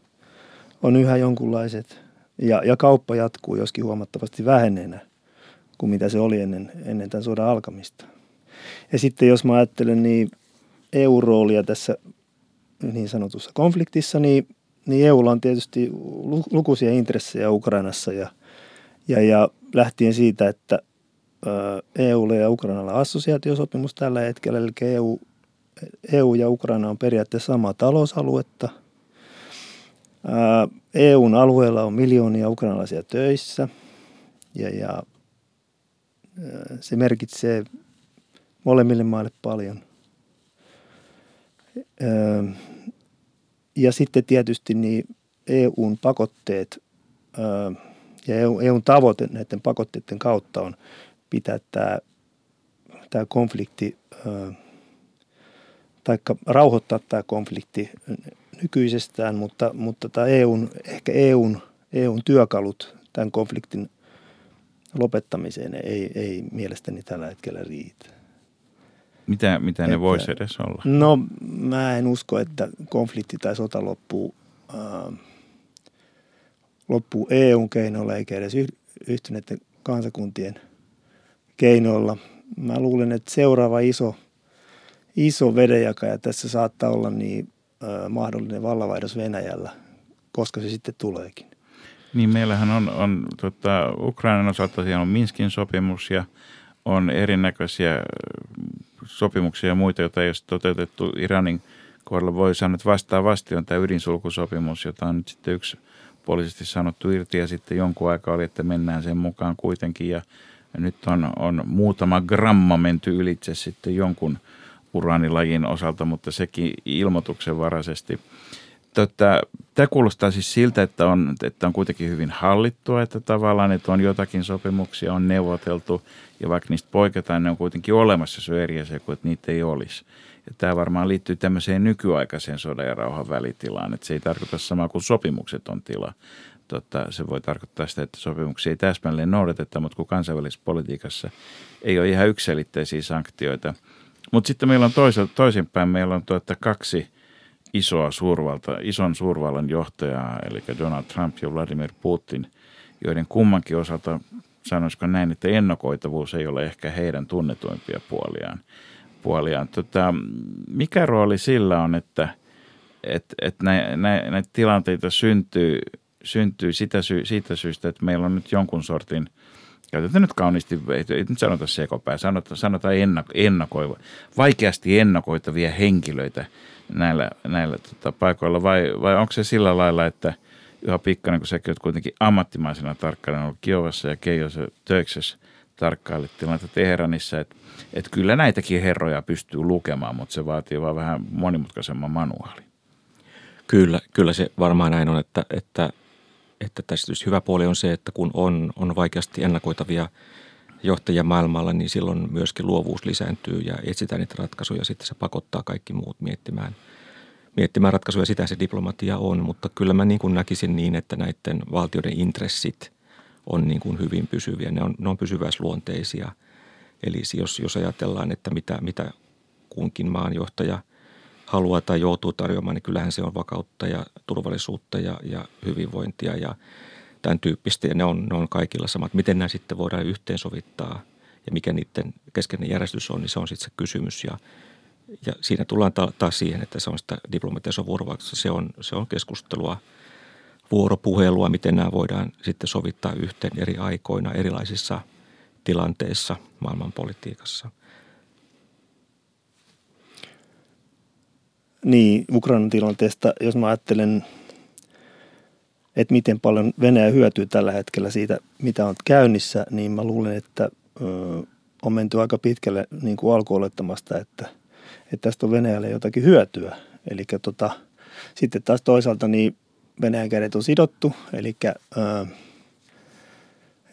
on yhä jonkunlaiset ja, ja kauppa jatkuu joskin huomattavasti vähenenä kuin mitä se oli ennen, ennen tämän sodan alkamista. Ja sitten jos mä ajattelen niin EU-roolia tässä niin sanotussa konfliktissa, niin, niin EUlla on tietysti lukuisia intressejä Ukrainassa ja, ja, ja lähtien siitä, että EUlle ja Ukrainalla assosiaatiosopimus tällä hetkellä, eli EU EU ja Ukraina on periaatteessa samaa talousaluetta. EUn alueella on miljoonia ukrainalaisia töissä ja, ja se merkitsee molemmille maille paljon. Ja sitten tietysti niin EUn pakotteet ja EU, EUn tavoite näiden pakotteiden kautta on pitää tämä, tämä konflikti, tai rauhoittaa tämä konflikti nykyisestään, mutta, mutta tämä EUn, ehkä EUn, EUn työkalut tämän konfliktin lopettamiseen ei, ei mielestäni tällä hetkellä riitä.
Mitä, mitä ne voisi edes olla?
No mä en usko, että konflikti tai sota loppuu, äh, loppuu EUn keinoilla eikä edes yhtyneiden kansakuntien keinoilla. Mä luulen, että seuraava iso, iso vedenjakaja tässä saattaa olla niin äh, mahdollinen vallavaihdos Venäjällä, koska se sitten tuleekin.
Niin meillähän on, on tota, Ukrainan osalta siellä on Minskin sopimus ja on erinäköisiä sopimuksia ja muita, joita ei ole toteutettu Iranin kohdalla. Voi sanoa, että vastaavasti on tämä ydinsulkusopimus, jota on nyt sitten yksi puolisesti sanottu irti ja sitten jonkun aikaa oli, että mennään sen mukaan kuitenkin ja nyt on, on muutama gramma menty ylitse sitten jonkun uraanilajin osalta, mutta sekin ilmoituksenvaraisesti. Tota, tämä kuulostaa siis siltä, että on, että on kuitenkin hyvin hallittua, että tavallaan että on jotakin sopimuksia, on neuvoteltu ja vaikka niistä poiketaan, ne on kuitenkin olemassa, se on eri asia kuin, että niitä ei olisi. Ja tämä varmaan liittyy tämmöiseen nykyaikaiseen sodan ja rauhan välitilaan, että se ei tarkoita samaa kuin sopimukset on tila. Tota, se voi tarkoittaa sitä, että sopimuksia ei täsmälleen noudateta, mutta kun kansainvälisessä politiikassa ei ole ihan yksilitteisiä sanktioita. Mutta sitten meillä on toisinpäin, meillä on tuota kaksi – isoa suurvalta, ison suurvallan johtajaa, eli Donald Trump ja Vladimir Putin, joiden kummankin osalta sanoisiko näin, että ennakoitavuus ei ole ehkä heidän tunnetuimpia puoliaan. puoliaan. Tota, mikä rooli sillä on, että et, et näitä nä, nä tilanteita syntyy, syntyy sitä sy, siitä syystä, että meillä on nyt jonkun sortin – käytetään nyt kauniisti, ei nyt sanota sekopää, sanota, sanotaan ennakoiva, vaikeasti ennakoitavia henkilöitä näillä, näillä tota, paikoilla vai, vai onko se sillä lailla, että Juha Pikkanen, kun säkin olet kuitenkin ammattimaisena tarkkailijana ollut Kiovassa ja Keijossa Töiksessä tarkkailit tilannetta Teheranissa, että, että kyllä näitäkin herroja pystyy lukemaan, mutta se vaatii vaan vähän monimutkaisemman manuaali.
Kyllä, kyllä se varmaan näin on, että, että, että tässä hyvä puoli on se, että kun on, on vaikeasti ennakoitavia johtajia maailmalla, niin silloin myöskin luovuus lisääntyy ja etsitään niitä ratkaisuja. Sitten se pakottaa kaikki muut miettimään, miettimään ratkaisuja. Sitä se diplomatia on, mutta kyllä mä niin kuin näkisin niin, että näiden valtioiden intressit on niin kuin hyvin pysyviä. Ne on, ne on pysyväisluonteisia. Eli jos, jos ajatellaan, että mitä, mitä kunkin maan johtaja haluaa tai joutuu tarjoamaan, niin kyllähän se on vakautta ja turvallisuutta ja, ja hyvinvointia ja – tämän tyyppistä ja ne on, ne on kaikilla samat. Miten nämä sitten voidaan yhteensovittaa ja mikä niiden keskeinen järjestys on, niin se on sitten se kysymys ja, ja siinä tullaan ta- taas siihen, että se on sitä diplomatiassa vuorovaikutusta, se on, se on keskustelua, vuoropuhelua, miten nämä voidaan sitten sovittaa yhteen eri aikoina erilaisissa tilanteissa maailmanpolitiikassa.
Niin, Ukrainan tilanteesta, jos mä ajattelen että miten paljon Venäjä hyötyy tällä hetkellä siitä, mitä on käynnissä, niin mä luulen, että ö, on menty aika pitkälle niin kuin alkuolettamasta, että, että tästä on Venäjälle jotakin hyötyä. Eli tota, sitten taas toisaalta niin Venäjän kädet on sidottu, eli, ö,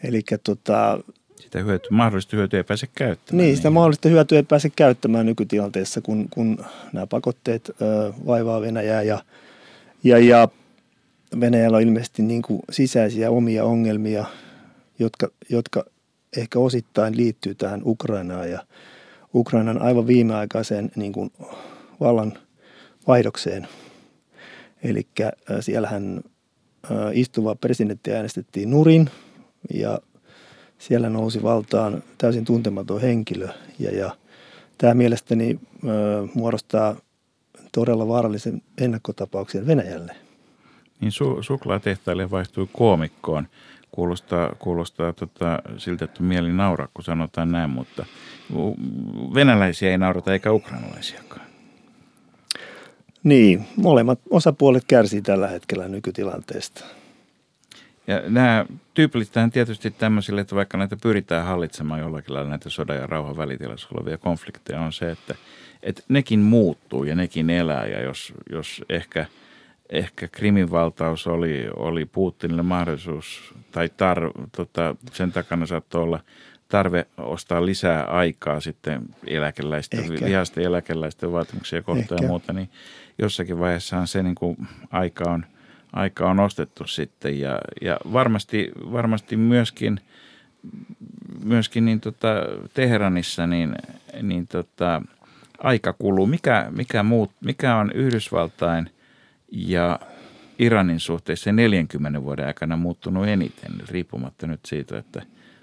eli tota,
sitä hyöty, mahdollista hyötyä ei pääse käyttämään.
Niin, sitä niin. mahdollista hyötyä ei pääse käyttämään nykytilanteessa, kun, kun nämä pakotteet ö, vaivaa Venäjää ja, ja, ja Venäjällä on ilmeisesti niin kuin sisäisiä omia ongelmia, jotka, jotka ehkä osittain liittyy tähän Ukrainaan ja Ukrainan aivan viimeaikaiseen niin kuin vallan vaihdokseen. Eli siellähän istuva presidentti äänestettiin nurin ja siellä nousi valtaan täysin tuntematon henkilö. Ja, ja tämä mielestäni ö, muodostaa todella vaarallisen ennakkotapauksen Venäjälle –
niin su, suklaatehtaille vaihtui koomikkoon. Kuulostaa, kuulostaa tota, siltä, että mieli nauraa, kun sanotaan näin, mutta venäläisiä ei naurata eikä ukrainalaisiakaan.
Niin, molemmat osapuolet kärsii tällä hetkellä nykytilanteesta.
Ja nämä tyypillistähän tietysti tämmöisille, että vaikka näitä pyritään hallitsemaan jollakin lailla näitä sodan ja rauhan välitilassa olevia konflikteja, on se, että, että nekin muuttuu ja nekin elää. Ja jos, jos ehkä – ehkä Krimin valtaus oli, oli Putinille mahdollisuus, tai tar, tota, sen takana saattoi olla tarve ostaa lisää aikaa sitten eläkeläisten, ehkä. eläkeläisten vaatimuksia kohtaan ja muuta, niin jossakin vaiheessahan se niin kuin aika on, aika on ostettu sitten ja, ja varmasti, varmasti myöskin, myöskin niin tota Teheranissa niin, niin tota, aika kuluu. Mikä, mikä, muut, mikä on Yhdysvaltain ja Iranin suhteessa 40 vuoden aikana muuttunut eniten, riippumatta nyt siitä, että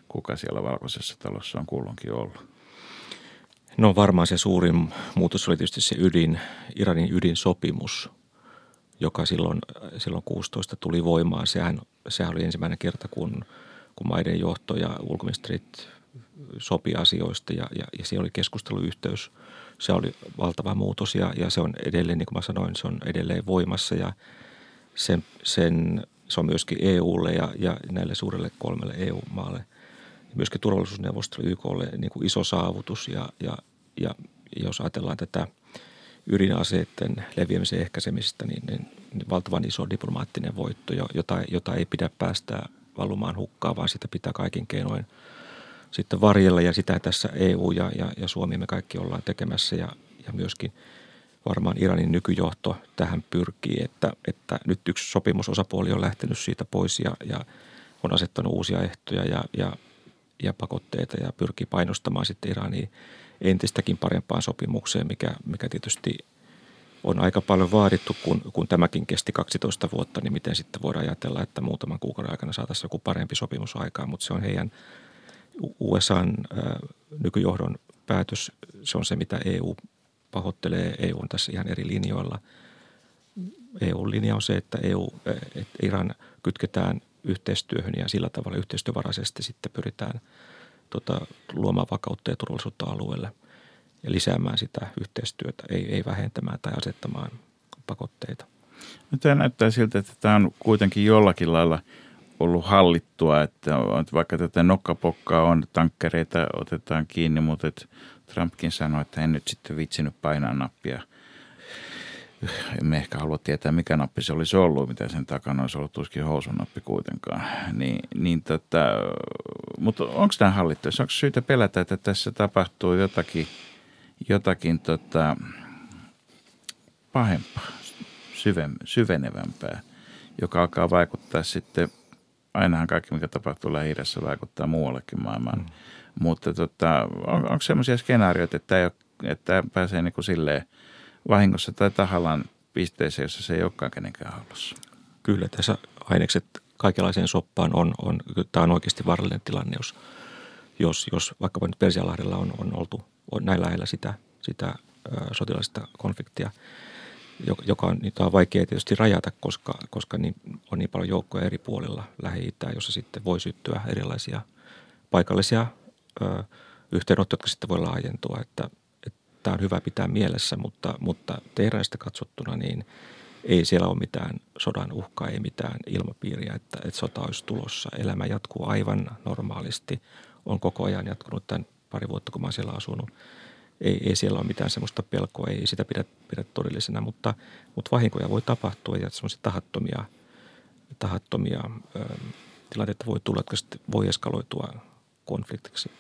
kuka siellä valkoisessa talossa on kulloinkin ollut?
No varmaan se suurin muutos oli tietysti se ydin, Iranin ydinsopimus, joka silloin, silloin 16 tuli voimaan. Sehän, sehän oli ensimmäinen kerta, kun, kun maiden johto ja ulkoministerit sopi asioista ja, ja, ja siellä oli keskusteluyhteys. Se oli valtava muutos ja, ja se on edelleen, niin kuin mä sanoin, se on edelleen voimassa ja sen, sen, se on myöskin EUlle ja, ja näille suurelle kolmelle EU-maalle myöskin turvallisuusneuvostolle YKlle niin kuin iso saavutus ja, ja, ja jos ajatellaan tätä ydinaseiden leviämisen ehkäisemistä, niin, niin, niin valtavan iso diplomaattinen voitto, jota, jota ei pidä päästä valumaan hukkaan, vaan sitä pitää kaikin keinoin sitten varjella ja sitä tässä EU ja, ja, ja Suomi me kaikki ollaan tekemässä ja, ja myöskin varmaan Iranin nykyjohto tähän pyrkii, että, että nyt yksi sopimusosapuoli on lähtenyt siitä pois ja, ja on asettanut uusia ehtoja ja, ja ja pakotteita ja pyrkii painostamaan sitten Iraniin entistäkin parempaan sopimukseen, mikä, mikä tietysti on aika paljon vaadittu, kun, kun tämäkin kesti 12 vuotta, niin miten sitten voidaan ajatella, että muutaman kuukauden aikana saataisiin joku parempi sopimus aikaan, mutta se on heidän USAn ää, nykyjohdon päätös, se on se, mitä EU pahoittelee. EU on tässä ihan eri linjoilla. EU-linja on se, että EU, että Iran kytketään yhteistyöhön ja sillä tavalla yhteistyövaraisesti sitten pyritään tota, luomaan vakautta ja turvallisuutta alueelle ja lisäämään sitä yhteistyötä, ei, ei vähentämään tai asettamaan pakotteita.
No, tämä näyttää siltä, että tämä on kuitenkin jollakin lailla ollut hallittua, että vaikka tätä nokkapokkaa on, tankkereita otetaan kiinni, mutta Trumpkin sanoi, että en nyt sitten vitsinyt painaa nappia – emme ehkä halua tietää, mikä nappi se olisi ollut, mitä sen takana olisi ollut, tuskin housunappi kuitenkaan. Niin, niin tota, mutta onko tämä hallittu? Onko syytä pelätä, että tässä tapahtuu jotakin, jotakin tota, pahempaa, syven, syvenevämpää, joka alkaa vaikuttaa sitten, ainahan kaikki mikä tapahtuu lähi vaikuttaa muuallekin maailmaan. Mm. Mutta tota, on, onko sellaisia skenaarioita, että tämä, että tämä pääsee niin kuin silleen – vahingossa tai tahallaan pisteeseen, jossa se ei olekaan kenenkään hallussa.
Kyllä, tässä ainekset kaikenlaiseen soppaan on, on tämä on oikeasti vaarallinen tilanne, jos, jos, jos vaikkapa nyt Persialahdella on, on oltu on näin lähellä sitä, sitä sotilaista konfliktia, joka on, niitä on vaikea tietysti rajata, koska, koska niin, on niin paljon joukkoja eri puolilla Lähi-Itää, jossa sitten voi syttyä erilaisia paikallisia ö, yhteenottoja, jotka sitten voi laajentua. Että, tämä on hyvä pitää mielessä, mutta, mutta Teheranista katsottuna niin ei siellä ole mitään sodan uhkaa, ei mitään ilmapiiriä, että, että sota olisi tulossa. Elämä jatkuu aivan normaalisti. On koko ajan jatkunut tämän pari vuotta, kun mä siellä asunut. Ei, ei siellä ole mitään sellaista pelkoa, ei sitä pidä, pidä todellisena, mutta, mutta vahinkoja voi tapahtua ja semmoisia tahattomia, tahattomia ö, tilanteita voi tulla, jotka voi eskaloitua konfliktiksi.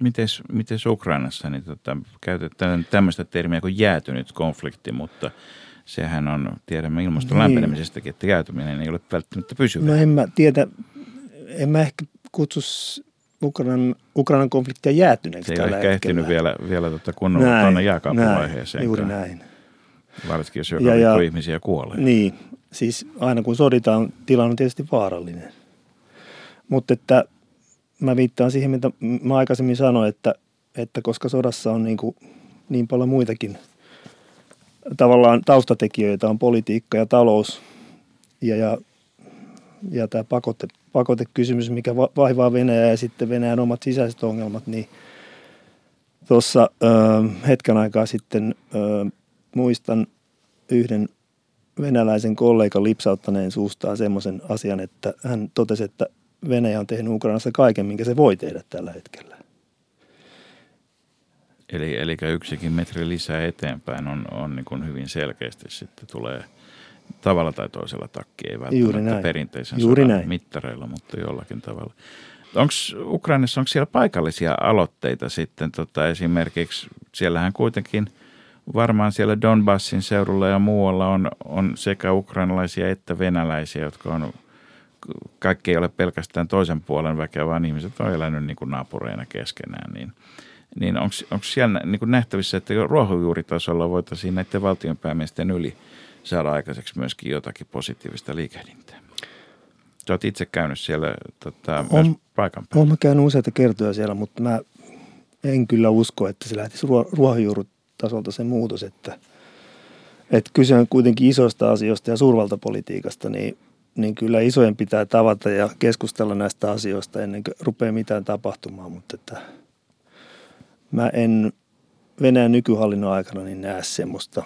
Mites, mites Ukrainassa, niin tota, käytetään tämmöistä termiä kuin jäätynyt konflikti, mutta sehän on, tiedämme ilmaston niin. lämpenemisestäkin, että jäätyminen ei ole välttämättä pysyvä.
No en mä tiedä, en mä ehkä kutsu Ukrainan, Ukrainan konfliktia jäätyneeksi
Se ei ole ehkä ehtinyt vielä, vielä tota kunnolla tuonne jääkaapuvaiheeseen.
Juuri näin.
Varsinkin jos joka ja, ja, ihmisiä kuolee.
Niin, siis aina kun soditaan, tilanne on tietysti vaarallinen. Mutta että mä viittaan siihen, mitä mä aikaisemmin sanoin, että, että koska sodassa on niin, kuin niin paljon muitakin tavallaan taustatekijöitä, on politiikka ja talous ja, ja, ja tämä pakote, pakotekysymys, mikä vaivaa Venäjää ja sitten Venäjän omat sisäiset ongelmat, niin tuossa hetken aikaa sitten ö, muistan yhden venäläisen kollegan lipsauttaneen suustaan semmoisen asian, että hän totesi, että Venäjä on tehnyt Ukrainassa kaiken, minkä se voi tehdä tällä hetkellä.
Eli, eli yksikin metri lisää eteenpäin on, on niin kuin hyvin selkeästi sitten tulee tavalla tai toisella takki, ei
Juuri
välttämättä
näin.
perinteisen
Juuri näin.
mittareilla, mutta jollakin tavalla. Onko Ukrainassa, onko siellä paikallisia aloitteita sitten tota, esimerkiksi, siellähän kuitenkin varmaan siellä Donbassin seudulla ja muualla on, on sekä ukrainalaisia että venäläisiä, jotka on, kaikki ei ole pelkästään toisen puolen väkeä, vaan ihmiset on elänyt niin kuin naapureina keskenään, niin niin onko siellä niin kuin nähtävissä, että ruohonjuuritasolla voitaisiin näiden valtionpäämiesten yli saada aikaiseksi myöskin jotakin positiivista liikehdintää? Sä oot itse käynyt siellä tota,
On-
myös paikan päällä.
Olen käynyt useita kertoja siellä, mutta mä en kyllä usko, että se lähtisi ruo- ruohonjuuritasolta se muutos, että, että kyse on kuitenkin isoista asioista ja suurvaltapolitiikasta, niin, niin kyllä isojen pitää tavata ja keskustella näistä asioista ennen kuin rupeaa mitään tapahtumaan, mutta että mä en Venäjän nykyhallinnon aikana niin näe semmoista,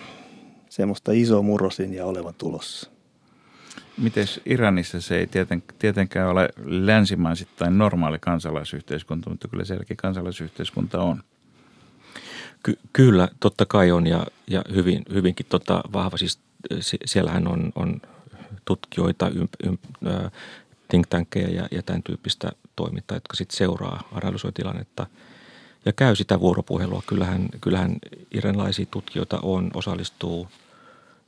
semmoista isoa murroslinjaa olevan tulossa.
Miten Iranissa se ei tieten, tietenkään ole länsimaisittain normaali kansalaisyhteiskunta, mutta kyllä sielläkin kansalaisyhteiskunta on.
Ky- kyllä, totta kai on ja, ja hyvin, hyvinkin tota vahva. Siis sie- siellähän on, on tutkijoita, ymp, ymp, ö, think tankeja ja, ja tämän tyyppistä toimintaa, jotka sitten seuraa, analysoi tilannetta ja käy sitä vuoropuhelua. Kyllähän, kyllähän iranilaisia tutkijoita on, osallistuu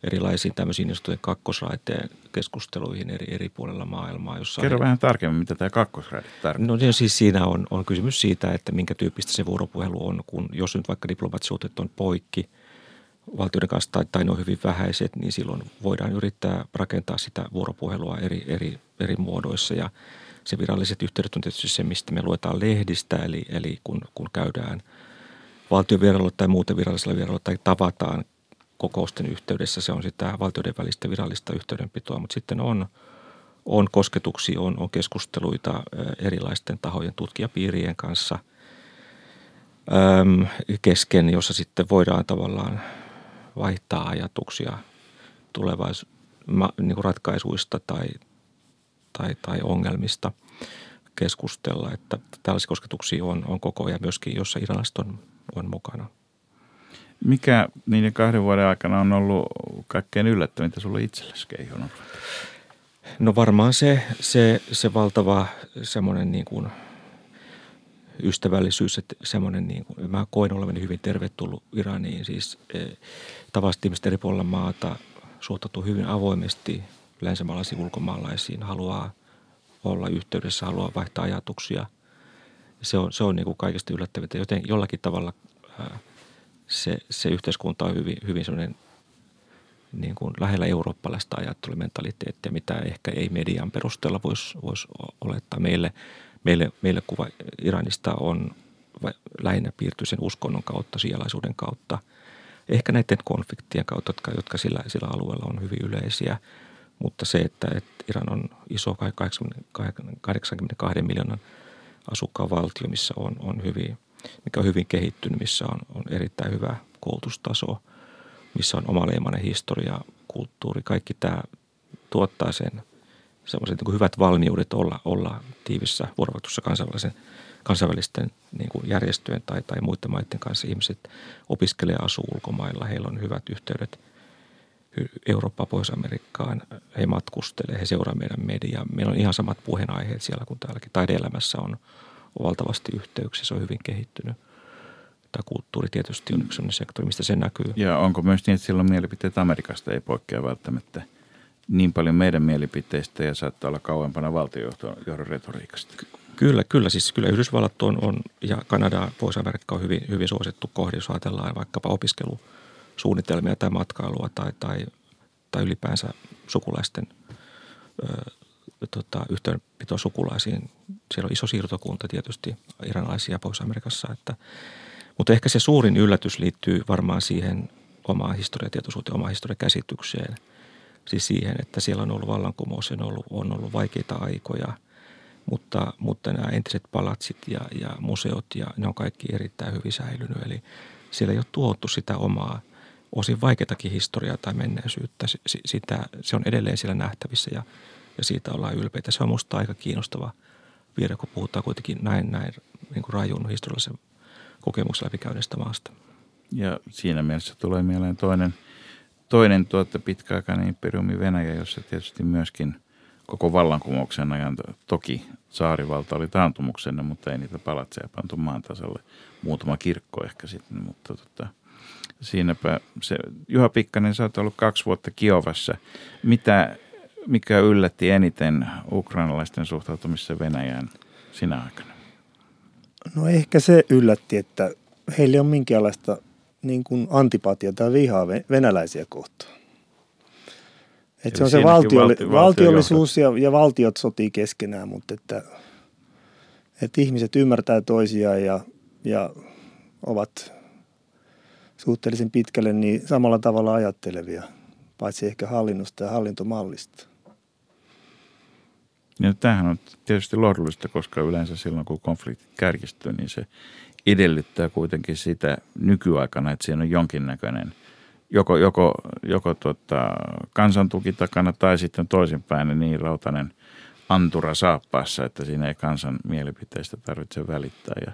erilaisiin tämmöisiin niin kakkosraiteen keskusteluihin eri, eri puolilla maailmaa. Jossa
Kerro
he-
vähän tarkemmin, mitä tämä kakkosraide tarkoittaa.
No niin, siis siinä on, on kysymys siitä, että minkä tyyppistä se vuoropuhelu on, kun jos nyt vaikka diplomaattisuudet on poikki valtioiden kanssa tai, tai ne on hyvin vähäiset, niin silloin voidaan yrittää rakentaa sitä vuoropuhelua eri, eri, eri muodoissa ja se viralliset yhteydet on tietysti se, mistä me luetaan lehdistä, eli, eli kun, kun käydään valtiovierailulla tai muuten virallisella vierailulla tai tavataan kokousten yhteydessä, se on sitä valtioiden välistä virallista yhteydenpitoa, mutta sitten on, on kosketuksia, on, on keskusteluita ö, erilaisten tahojen tutkijapiirien kanssa äm, kesken, jossa sitten voidaan tavallaan vaihtaa ajatuksia tulevais, niin ratkaisuista tai, tai, tai ongelmista keskustella. Että tällaisia kosketuksia on, on koko ajan myöskin, jossa iranilaiset on, on mukana.
Mikä niiden kahden vuoden aikana on ollut kaikkein yllättävintä sulle itsellesi, Keijo Nurmi?
No varmaan se, se, se valtava semmoinen niin kuin ystävällisyys, että semmoinen niin kuin, mä koin olevani hyvin tervetullut Iraniin. Siis eh, tavallisesti ihmiset eri puolilla maata suhtautuu hyvin avoimesti länsimaalaisiin ulkomaalaisiin, haluaa olla yhteydessä, haluaa vaihtaa ajatuksia. Se on, se on niin kuin kaikista yllättävintä. Joten jollakin tavalla se, se yhteiskunta on hyvin, hyvin semmoinen niin kuin lähellä eurooppalaista ajattelumentaliteettia, mitä ehkä ei median perusteella voisi vois olettaa. Meille, meille, meille kuva Iranista on lähinnä piirtyy sen uskonnon kautta, sialaisuuden kautta, ehkä näiden konfliktien kautta, jotka, jotka sillä, sillä alueella on hyvin yleisiä. Mutta se, että, että Iran on iso 80, 82 miljoonan asukkaan valtio, missä on, on hyvin, mikä on hyvin kehittynyt, missä on, on erittäin hyvä koulutustaso, missä on omaleimainen historia, kulttuuri, kaikki tämä tuottaa sen sellaiset niin hyvät valmiudet olla, olla tiivissä vuorovaikutuksessa kansainvälisen, kansainvälisten niin kuin järjestöjen tai, tai muiden maiden kanssa. Ihmiset opiskelee, asuu ulkomailla, heillä on hyvät yhteydet Eurooppaan, Pohjois-Amerikkaan. He matkustelee, he seuraa meidän mediaa. Meillä on ihan samat puheenaiheet siellä kuin täälläkin. Taideelämässä on valtavasti yhteyksiä, se on hyvin kehittynyt. Tämä kulttuuri tietysti on yksi sellainen sektori, mistä se näkyy.
Ja onko myös niin, että silloin mielipiteet Amerikasta ei poikkea välttämättä niin paljon meidän mielipiteistä ja saattaa olla kauempana valtiojohdon retoriikasta?
Kyllä, kyllä. Siis kyllä Yhdysvallat on, on ja Kanada, Pohjois-Amerikka on hyvin, hyvin suosittu kohde, jos ajatellaan vaikkapa opiskelusuunnitelmia tai matkailua tai, tai, tai ylipäänsä sukulaisten ö, tota, yhteydenpito sukulaisiin. Siellä on iso siirtokunta tietysti iranilaisia Pohjois-Amerikassa, että, mutta ehkä se suurin yllätys liittyy varmaan siihen omaan historiatietoisuuteen, omaan historiakäsitykseen. Siis siihen, että siellä on ollut vallankumous, on ollut, on ollut vaikeita aikoja – mutta, mutta nämä entiset palatsit ja, ja museot, ja ne on kaikki erittäin hyvin säilynyt. Eli siellä ei ole tuotu sitä omaa, osin vaikeatakin historiaa tai menneisyyttä. Sitä, se on edelleen siellä nähtävissä ja, ja siitä ollaan ylpeitä. Se on minusta aika kiinnostava viedä, kun puhutaan kuitenkin näin, näin niin kuin rajun historiallisen kokemuksen läpikäyneestä maasta.
Ja siinä mielessä tulee mieleen toinen, toinen tuota pitkäaikainen imperiumi Venäjä, jossa tietysti myöskin koko vallankumouksen ajan toki saarivalta oli taantumuksena, mutta ei niitä palatseja pantu maan tasalle. Muutama kirkko ehkä sitten, mutta tota, siinäpä se, Juha Pikkanen, sä oot ollut kaksi vuotta Kiovassa. Mitä, mikä yllätti eniten ukrainalaisten suhtautumissa Venäjään sinä aikana?
No ehkä se yllätti, että heillä on minkäänlaista niin kuin antipatia tai vihaa venäläisiä kohtaan. Että se on se valtioli, valti, valtiollisuus ja, ja valtiot sotii keskenään, mutta että, että ihmiset ymmärtää toisiaan ja, ja ovat suhteellisen pitkälle niin samalla tavalla ajattelevia, paitsi ehkä hallinnosta ja hallintomallista.
Ja tämähän on tietysti lohdullista, koska yleensä silloin kun konflikti kärkistyy, niin se edellyttää kuitenkin sitä nykyaikana, että siinä on jonkinnäköinen joko, joko, joko tota, kansantuki takana tai sitten toisinpäin niin rautainen antura saappaassa, että siinä ei kansan mielipiteistä tarvitse välittää. Ja,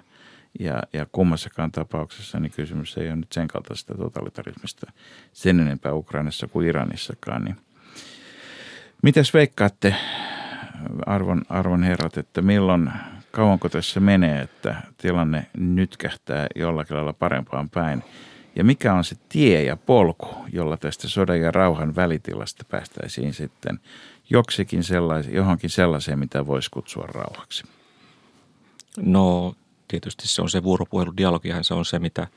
ja, ja kummassakaan tapauksessa niin kysymys ei ole nyt sen kaltaisesta totalitarismista sen enempää Ukrainassa kuin Iranissakaan. Niin. Mitäs veikkaatte, arvon, arvon herrat, että milloin, kauanko tässä menee, että tilanne nyt kähtää jollakin lailla parempaan päin? Ja mikä on se tie ja polku, jolla tästä sodan ja rauhan välitilasta päästäisiin sitten joksikin sellaisen, johonkin sellaiseen, mitä voisi kutsua rauhaksi?
No tietysti se on se vuoropuhelu, dialogihan se on se, mitä,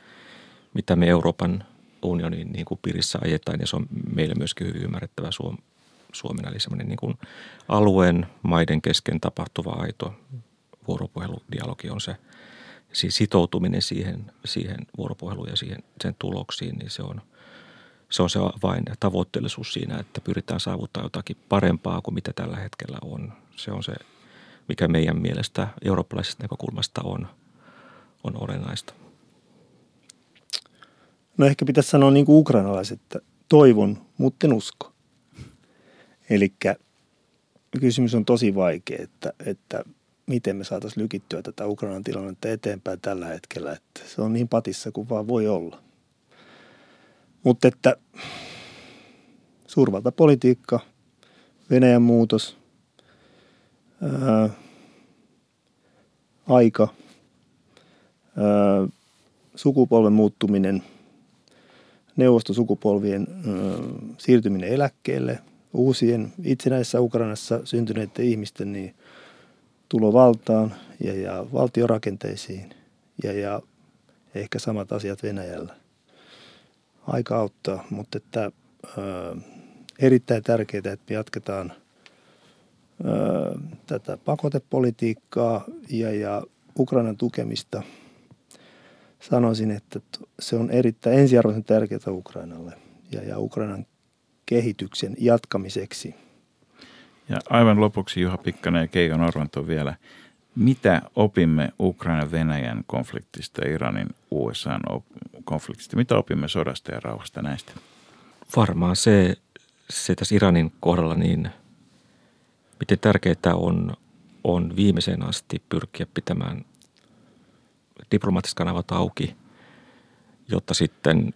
mitä me Euroopan unionin niin kuin piirissä ajetaan ja se on meille myöskin hyvin ymmärrettävä Suom, Suomen, eli semmoinen niin kuin alueen maiden kesken tapahtuva aito vuoropuhelu, dialogi on se, siis sitoutuminen siihen, siihen vuoropuheluun ja siihen, sen tuloksiin, niin se on, se on se vain tavoitteellisuus siinä, että pyritään saavuttaa jotakin parempaa kuin mitä tällä hetkellä on. Se on se, mikä meidän mielestä eurooppalaisesta näkökulmasta on, on olennaista.
No ehkä pitäisi sanoa niin kuin ukrainalaiset, että toivon, mutta en usko. Eli kysymys on tosi vaikea, että, että miten me saataisiin lykittyä tätä Ukrainan tilannetta eteenpäin tällä hetkellä. Että se on niin patissa kuin vaan voi olla. Mutta että suurvaltapolitiikka, Venäjän muutos, ää, aika, ää, sukupolven muuttuminen, neuvostosukupolvien ää, siirtyminen eläkkeelle, uusien itsenäisessä Ukrainassa syntyneiden ihmisten niin tulovaltaan ja, ja valtiorakenteisiin ja, ja ehkä samat asiat Venäjällä. Aika auttaa, mutta että, ö, erittäin tärkeää, että me jatketaan ö, tätä pakotepolitiikkaa ja, ja Ukrainan tukemista. Sanoisin, että se on erittäin ensiarvoisen tärkeää Ukrainalle ja, ja Ukrainan kehityksen jatkamiseksi –
ja aivan lopuksi Juha Pikkanen ja Keijo Norvanto vielä. Mitä opimme Ukrainan Venäjän konfliktista ja Iranin USA konfliktista? Mitä opimme sodasta ja rauhasta näistä?
Varmaan se, se tässä Iranin kohdalla niin, miten tärkeää on, on viimeiseen asti pyrkiä pitämään diplomaattiset kanavat auki, jotta sitten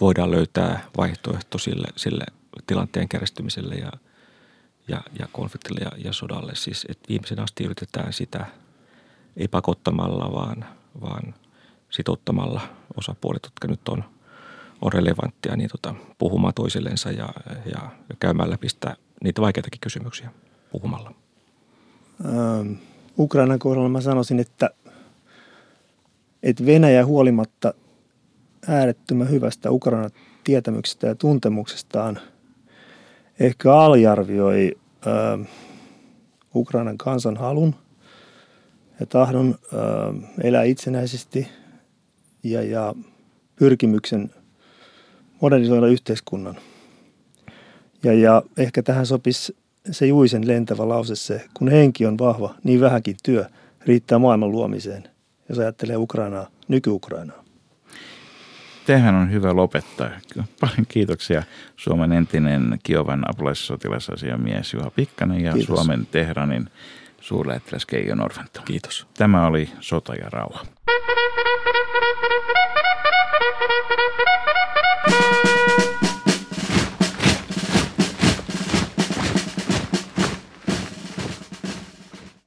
voidaan löytää vaihtoehto sille, sille tilanteen kärjistymiselle ja, ja, ja konfliktille ja, ja sodalle. Siis että viimeisen asti yritetään sitä ei pakottamalla, vaan, vaan sitouttamalla osapuolet, jotka nyt on, on relevanttia, niin tota, puhumaan toisillensa ja, ja, ja käymään läpi sitä, niitä vaikeitakin kysymyksiä puhumalla.
Ähm, Ukrainan kohdalla mä sanoisin, että, että Venäjä huolimatta äärettömän hyvästä Ukrainan tietämyksestä ja tuntemuksestaan – ehkä aliarvioi äh, Ukrainan kansan halun ja tahdon äh, elää itsenäisesti ja, ja pyrkimyksen modernisoida yhteiskunnan. Ja, ja ehkä tähän sopisi se Juisen lentävä lause se, kun henki on vahva, niin vähänkin työ riittää maailman luomiseen, jos ajattelee Ukrainaa, nyky-Ukrainaa
tähän on hyvä lopettaa. Paljon kiitoksia Suomen entinen Kiovan apulaissotilasasiamies Juha Pikkanen ja Kiitos. Suomen Tehranin suurlähettiläs Keijo Norvento.
Kiitos.
Tämä oli Sota ja rauha.